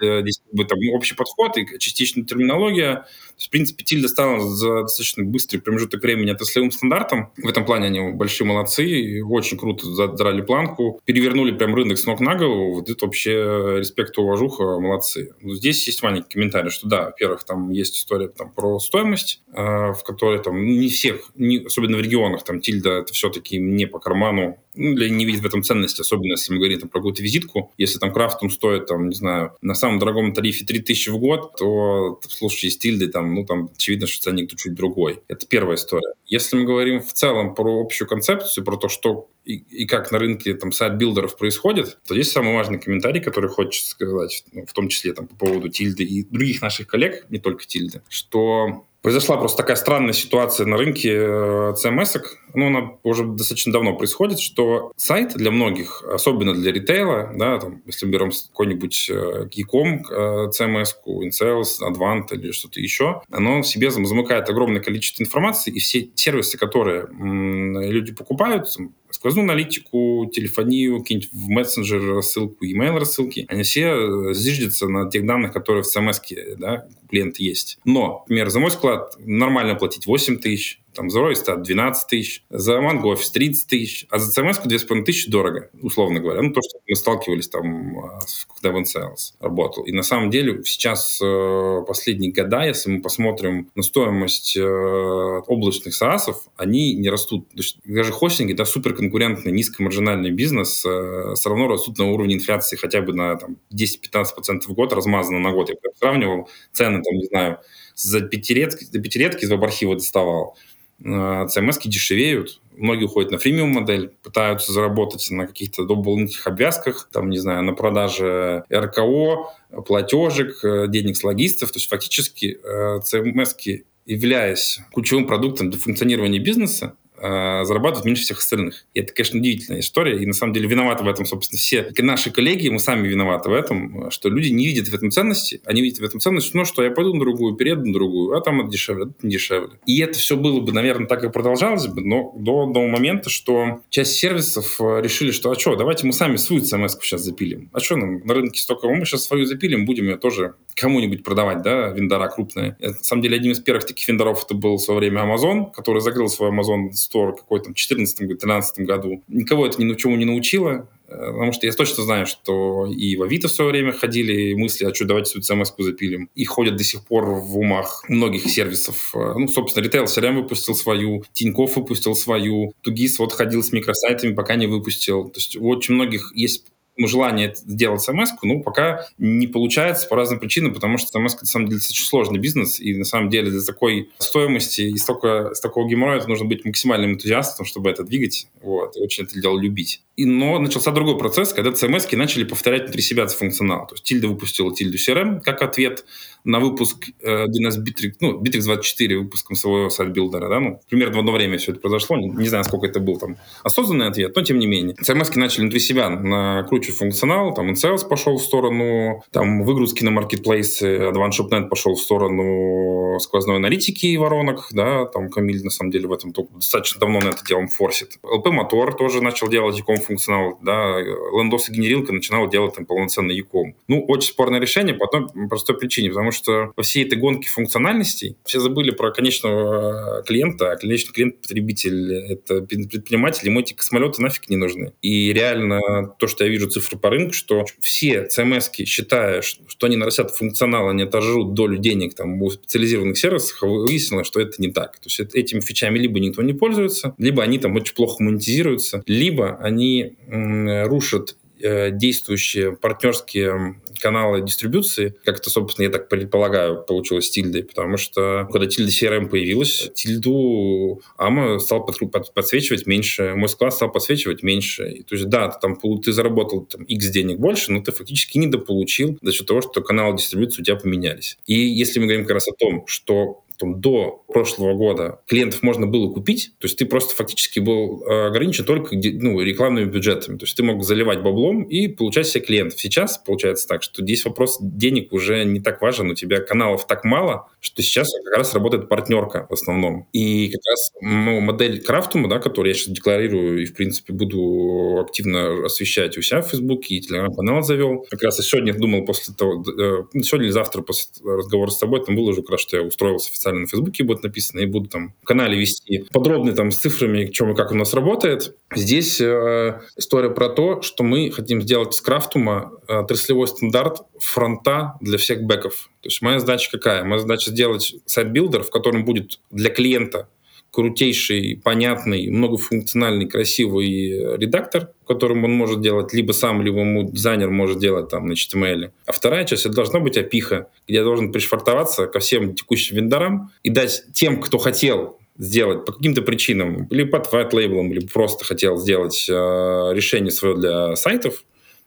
Э, здесь как бы, там, общий подход и частично терминология. Есть, в принципе, Тильда стала за достаточно быстрый промежуток времени отраслевым стандартом. В этом плане они большие молодцы, очень круто задрали планку, перевернули прям рынок с ног на голову. Вот это вообще респект и уважуха, молодцы. Но здесь есть маленький комментарий, что да, во-первых, там есть история там, про стоимость, э, в которой там ну, не всех, не, особенно в регионах, там Тильда это все-таки не по карману ну, для не видит в этом ценности, особенно если мы говорим там, про какую-то визитку. Если там Craftum стоит, там, не знаю, на самом дорогом тарифе 3000 в год, то в случае с тильдой, там, ну, там, очевидно, что ценник чуть другой. Это первая история. Если мы говорим в целом про общую концепцию, про то, что и, и как на рынке там сайт-билдеров происходит, то здесь самый важный комментарий, который хочется сказать, ну, в том числе там, по поводу тильды и других наших коллег, не только тильды, что Произошла просто такая странная ситуация на рынке CMS. Э, ну, она уже достаточно давно происходит, что сайт для многих, особенно для ритейла, да, там, если мы берем какой-нибудь Geekom, э, CMS, InSales, Advant или что-то еще, оно в себе замыкает огромное количество информации, и все сервисы, которые люди покупают, сквозную аналитику, телефонию, какие-нибудь в мессенджер рассылку, email рассылки, они все э, зиждятся на тех данных, которые в CMS да, у клиента есть. Но, например, за мой склад нормально платить 8 тысяч, там за Ройстат 12 тысяч, за Манго офис 30 тысяч, а за CMS 2,5 тысячи дорого, условно говоря. Ну, то, что мы сталкивались там, когда в Sales работал. И на самом деле сейчас э, последние года, если мы посмотрим на стоимость э, облачных SaaS, они не растут. То есть даже хостинги, да, суперконкурентный, низкомаржинальный бизнес э, все равно растут на уровне инфляции хотя бы на там, 10-15% в год, размазано на год. Я сравнивал цены, там, не знаю, за пятилетки, за пятилетки из веб-архива доставал. CMS дешевеют, многие уходят на фримиум модель, пытаются заработать на каких-то дополнительных обвязках, там, не знаю, на продаже РКО, платежек, э, денег с логистов. То есть фактически CMS, являясь ключевым продуктом для функционирования бизнеса, э, зарабатывают меньше всех остальных. И это, конечно, удивительная история. И на самом деле виноваты в этом, собственно, все наши коллеги, мы сами виноваты в этом, что люди не видят в этом ценности. Они видят в этом ценность, ну что, я пойду на другую, перееду на другую, а там это дешевле, это не дешевле. И это все было бы, наверное, так и продолжалось бы, но до, до момента, что часть сервисов э, решили, что а что, давайте мы сами свою CMS сейчас запилим. А что нам на рынке столько, мы сейчас свою запилим, будем ее тоже кому-нибудь продавать, да, вендора крупные. На самом деле, одним из первых таких вендоров это был в свое время Amazon, который закрыл свой Amazon Store какой-то в 2014-2013 году. Никого это ни чему не научило, э, потому что я точно знаю, что и в Авито в свое время ходили мысли, а что, давайте свою CMS запилим. И ходят до сих пор в умах многих сервисов. Э, ну, собственно, ритейл CRM выпустил свою, Тинькофф выпустил свою, Тугис вот ходил с микросайтами, пока не выпустил. То есть у очень многих есть желание сделать смс ну, пока не получается по разным причинам, потому что смс на самом деле, очень сложный бизнес, и на самом деле для такой стоимости и столько, с такого геморроя нужно быть максимальным энтузиастом, чтобы это двигать, вот, и очень это дело любить. И, но начался другой процесс, когда CMS начали повторять внутри себя функционал. То есть Тильда выпустила Тильду CRM как ответ на выпуск э, DNS Bittrex, ну, Bittrex 24 выпуском своего сайт-билдера, да, ну, примерно в одно время все это произошло, не, не знаю, сколько это был там осознанный ответ, но тем не менее. CMS начали внутри себя накручивать функционал, там InSales пошел в сторону, там выгрузки на маркетплейсы, Advanced ShopNet пошел в сторону сквозной аналитики и воронок, да, там Камиль на самом деле в этом достаточно давно на это делом форсит. LP Мотор тоже начал делать e функционал, да, Лендос и генерилка начинала делать там полноценный e Ну, очень спорное решение по одной простой причине, потому что во всей этой гонке функциональностей все забыли про конечного клиента, а конечный клиент, потребитель, это предприниматель, ему эти космолеты нафиг не нужны. И реально то, что я вижу цифры по рынку, что все CMS, считая, что они нарастят функционал, они отожрут долю денег там, у специализированных сервисах, выяснилось, что это не так. То есть этими фичами либо никто не пользуется, либо они там очень плохо монетизируются, либо они рушат Э, действующие партнерские каналы дистрибуции, как это, собственно, я так предполагаю, получилось с Тильдой, потому что когда Тильда CRM появилась, Тильду Ама стал под, подсвечивать меньше, мой склад стал подсвечивать меньше. И, то есть, да, ты, там, ты заработал там, X денег больше, но ты фактически недополучил за счет того, что каналы дистрибуции у тебя поменялись. И если мы говорим как раз о том, что там, до прошлого года клиентов можно было купить, то есть ты просто фактически был э, ограничен только ну, рекламными бюджетами. То есть ты мог заливать баблом и получать себе клиентов. Сейчас получается так, что здесь вопрос денег уже не так важен, у тебя каналов так мало, что сейчас как раз работает партнерка в основном. И как раз ну, модель Крафтума, да, которую я сейчас декларирую и, в принципе, буду активно освещать у себя в Фейсбуке и телеграм-канал завел. Как раз я сегодня думал после того, э, сегодня или завтра после разговора с тобой, там было уже как раз, что я устроился официально на Фейсбуке, будет написано, и буду там в канале вести подробные там с цифрами, чем и как у нас работает. Здесь э, история про то, что мы хотим сделать с Крафтума э, отраслевой стандарт фронта для всех бэков. То есть моя задача какая? Моя задача сделать сайт-билдер, в котором будет для клиента крутейший, понятный, многофункциональный, красивый редактор, которым он может делать либо сам, либо ему дизайнер может делать там на HTML. А вторая часть, это должна быть API-ха, где я должен пришвартоваться ко всем текущим вендорам и дать тем, кто хотел сделать по каким-то причинам, либо под white label ом, либо просто хотел сделать э, решение свое для сайтов,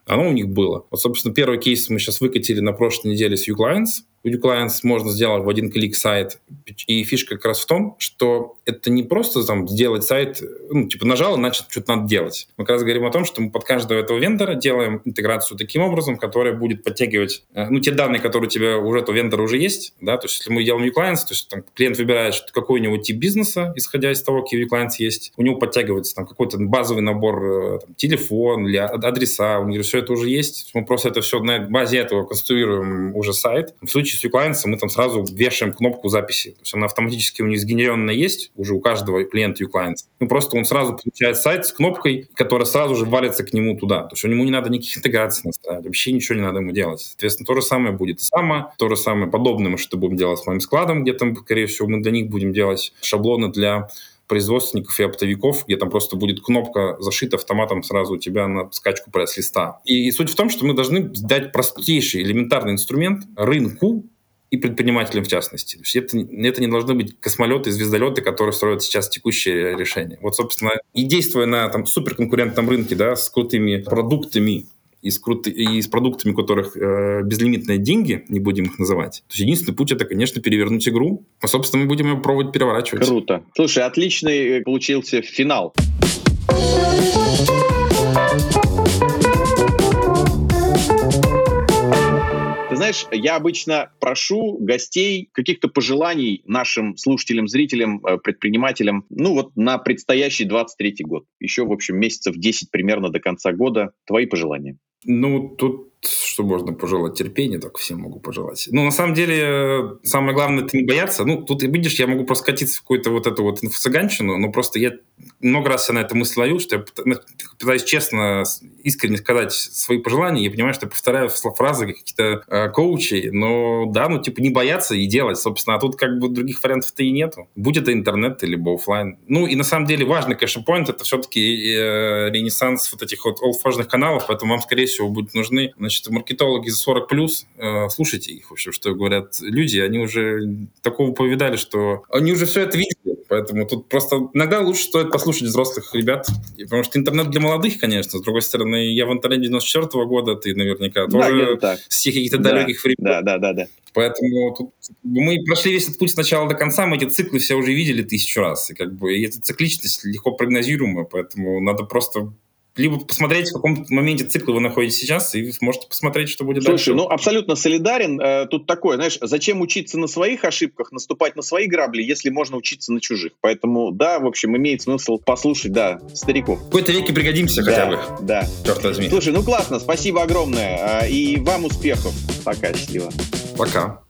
оно у них было. Вот, собственно, первый кейс мы сейчас выкатили на прошлой неделе с uClients. У uClients можно сделать в один клик сайт. И фишка как раз в том, что это не просто там сделать сайт, ну, типа нажал, значит, что-то надо делать. Мы как раз говорим о том, что мы под каждого этого вендора делаем интеграцию таким образом, которая будет подтягивать, э, ну, те данные, которые у тебя уже этого вендора уже есть, да, то есть если мы делаем uClients, то есть там клиент выбирает, что какой у него тип бизнеса, исходя из того, какие uClients есть, у него подтягивается там какой-то базовый набор, э, там, телефон или адреса, у него все это уже есть, мы просто это все на базе этого конструируем уже сайт. В случае с uClients мы там сразу вешаем кнопку записи, то есть она автоматически у них сгенерированная есть, уже у каждого клиента uClients. Ну, просто он сразу получает сайт с кнопкой, которая сразу же валится к нему туда. То есть ему не надо никаких интеграций настраивать, вообще ничего не надо ему делать. Соответственно, то же самое будет и само, то же самое подобное мы что будем делать с моим складом, где там, скорее всего, мы для них будем делать шаблоны для производственников и оптовиков, где там просто будет кнопка зашита автоматом сразу у тебя на скачку пресс-листа. И суть в том, что мы должны дать простейший элементарный инструмент рынку, и предпринимателям в частности. То есть это, это не должны быть космолеты и звездолеты, которые строят сейчас текущее решение. Вот, собственно, и действуя на там, суперконкурентном рынке, да, с крутыми продуктами, и с, крут... и с продуктами, у которых э, безлимитные деньги, не будем их называть. То есть единственный путь это, конечно, перевернуть игру. А, собственно, мы будем ее пробовать переворачивать. Круто. Слушай, отличный э, получился финал. знаешь, я обычно прошу гостей каких-то пожеланий нашим слушателям, зрителям, э, предпринимателям, ну вот на предстоящий 23 год. Еще, в общем, месяцев 10 примерно до конца года. Твои пожелания. Ну, тут что можно пожелать? Терпение только всем могу пожелать. Ну, на самом деле, самое главное, это не бояться. Ну, тут, видишь, я могу просто скатиться в какую-то вот эту вот инфо-цыганщину, но просто я много раз я на это мысль ловил, что я пытаюсь честно, искренне сказать свои пожелания. Я понимаю, что я повторяю фразы каких-то э, коучей, но да, ну, типа, не бояться и делать, собственно. А тут как бы других вариантов-то и нету. Будь это интернет, либо офлайн. Ну, и на самом деле важный, point это все-таки э, ренессанс вот этих вот олдфажных каналов, поэтому вам, скорее всего, будут нужны Значит, маркетологи за 40 плюс, э, слушайте их, в общем, что говорят люди, они уже такого повидали, что они уже все это видели, поэтому тут просто иногда лучше стоит послушать взрослых ребят, потому что интернет для молодых, конечно, с другой стороны, я в интернете 94 -го года, ты наверняка да, тоже так. с тех каких-то да, далеких времен. Да, да, да, да. Поэтому тут мы прошли весь этот путь с начала до конца, мы эти циклы все уже видели тысячу раз, и как бы и эта цикличность легко прогнозируема, поэтому надо просто либо посмотреть, в каком моменте цикла вы находитесь сейчас, и вы сможете посмотреть, что будет Слушай, дальше. Слушай, ну абсолютно солидарен. Э, тут такое, знаешь, зачем учиться на своих ошибках, наступать на свои грабли, если можно учиться на чужих. Поэтому, да, в общем, имеет смысл послушать, да, стариков. В какой-то веке пригодимся да, хотя бы. Да. Черт возьми. Слушай, ну классно, спасибо огромное. Э, и вам успехов. Пока, счастливо. Пока.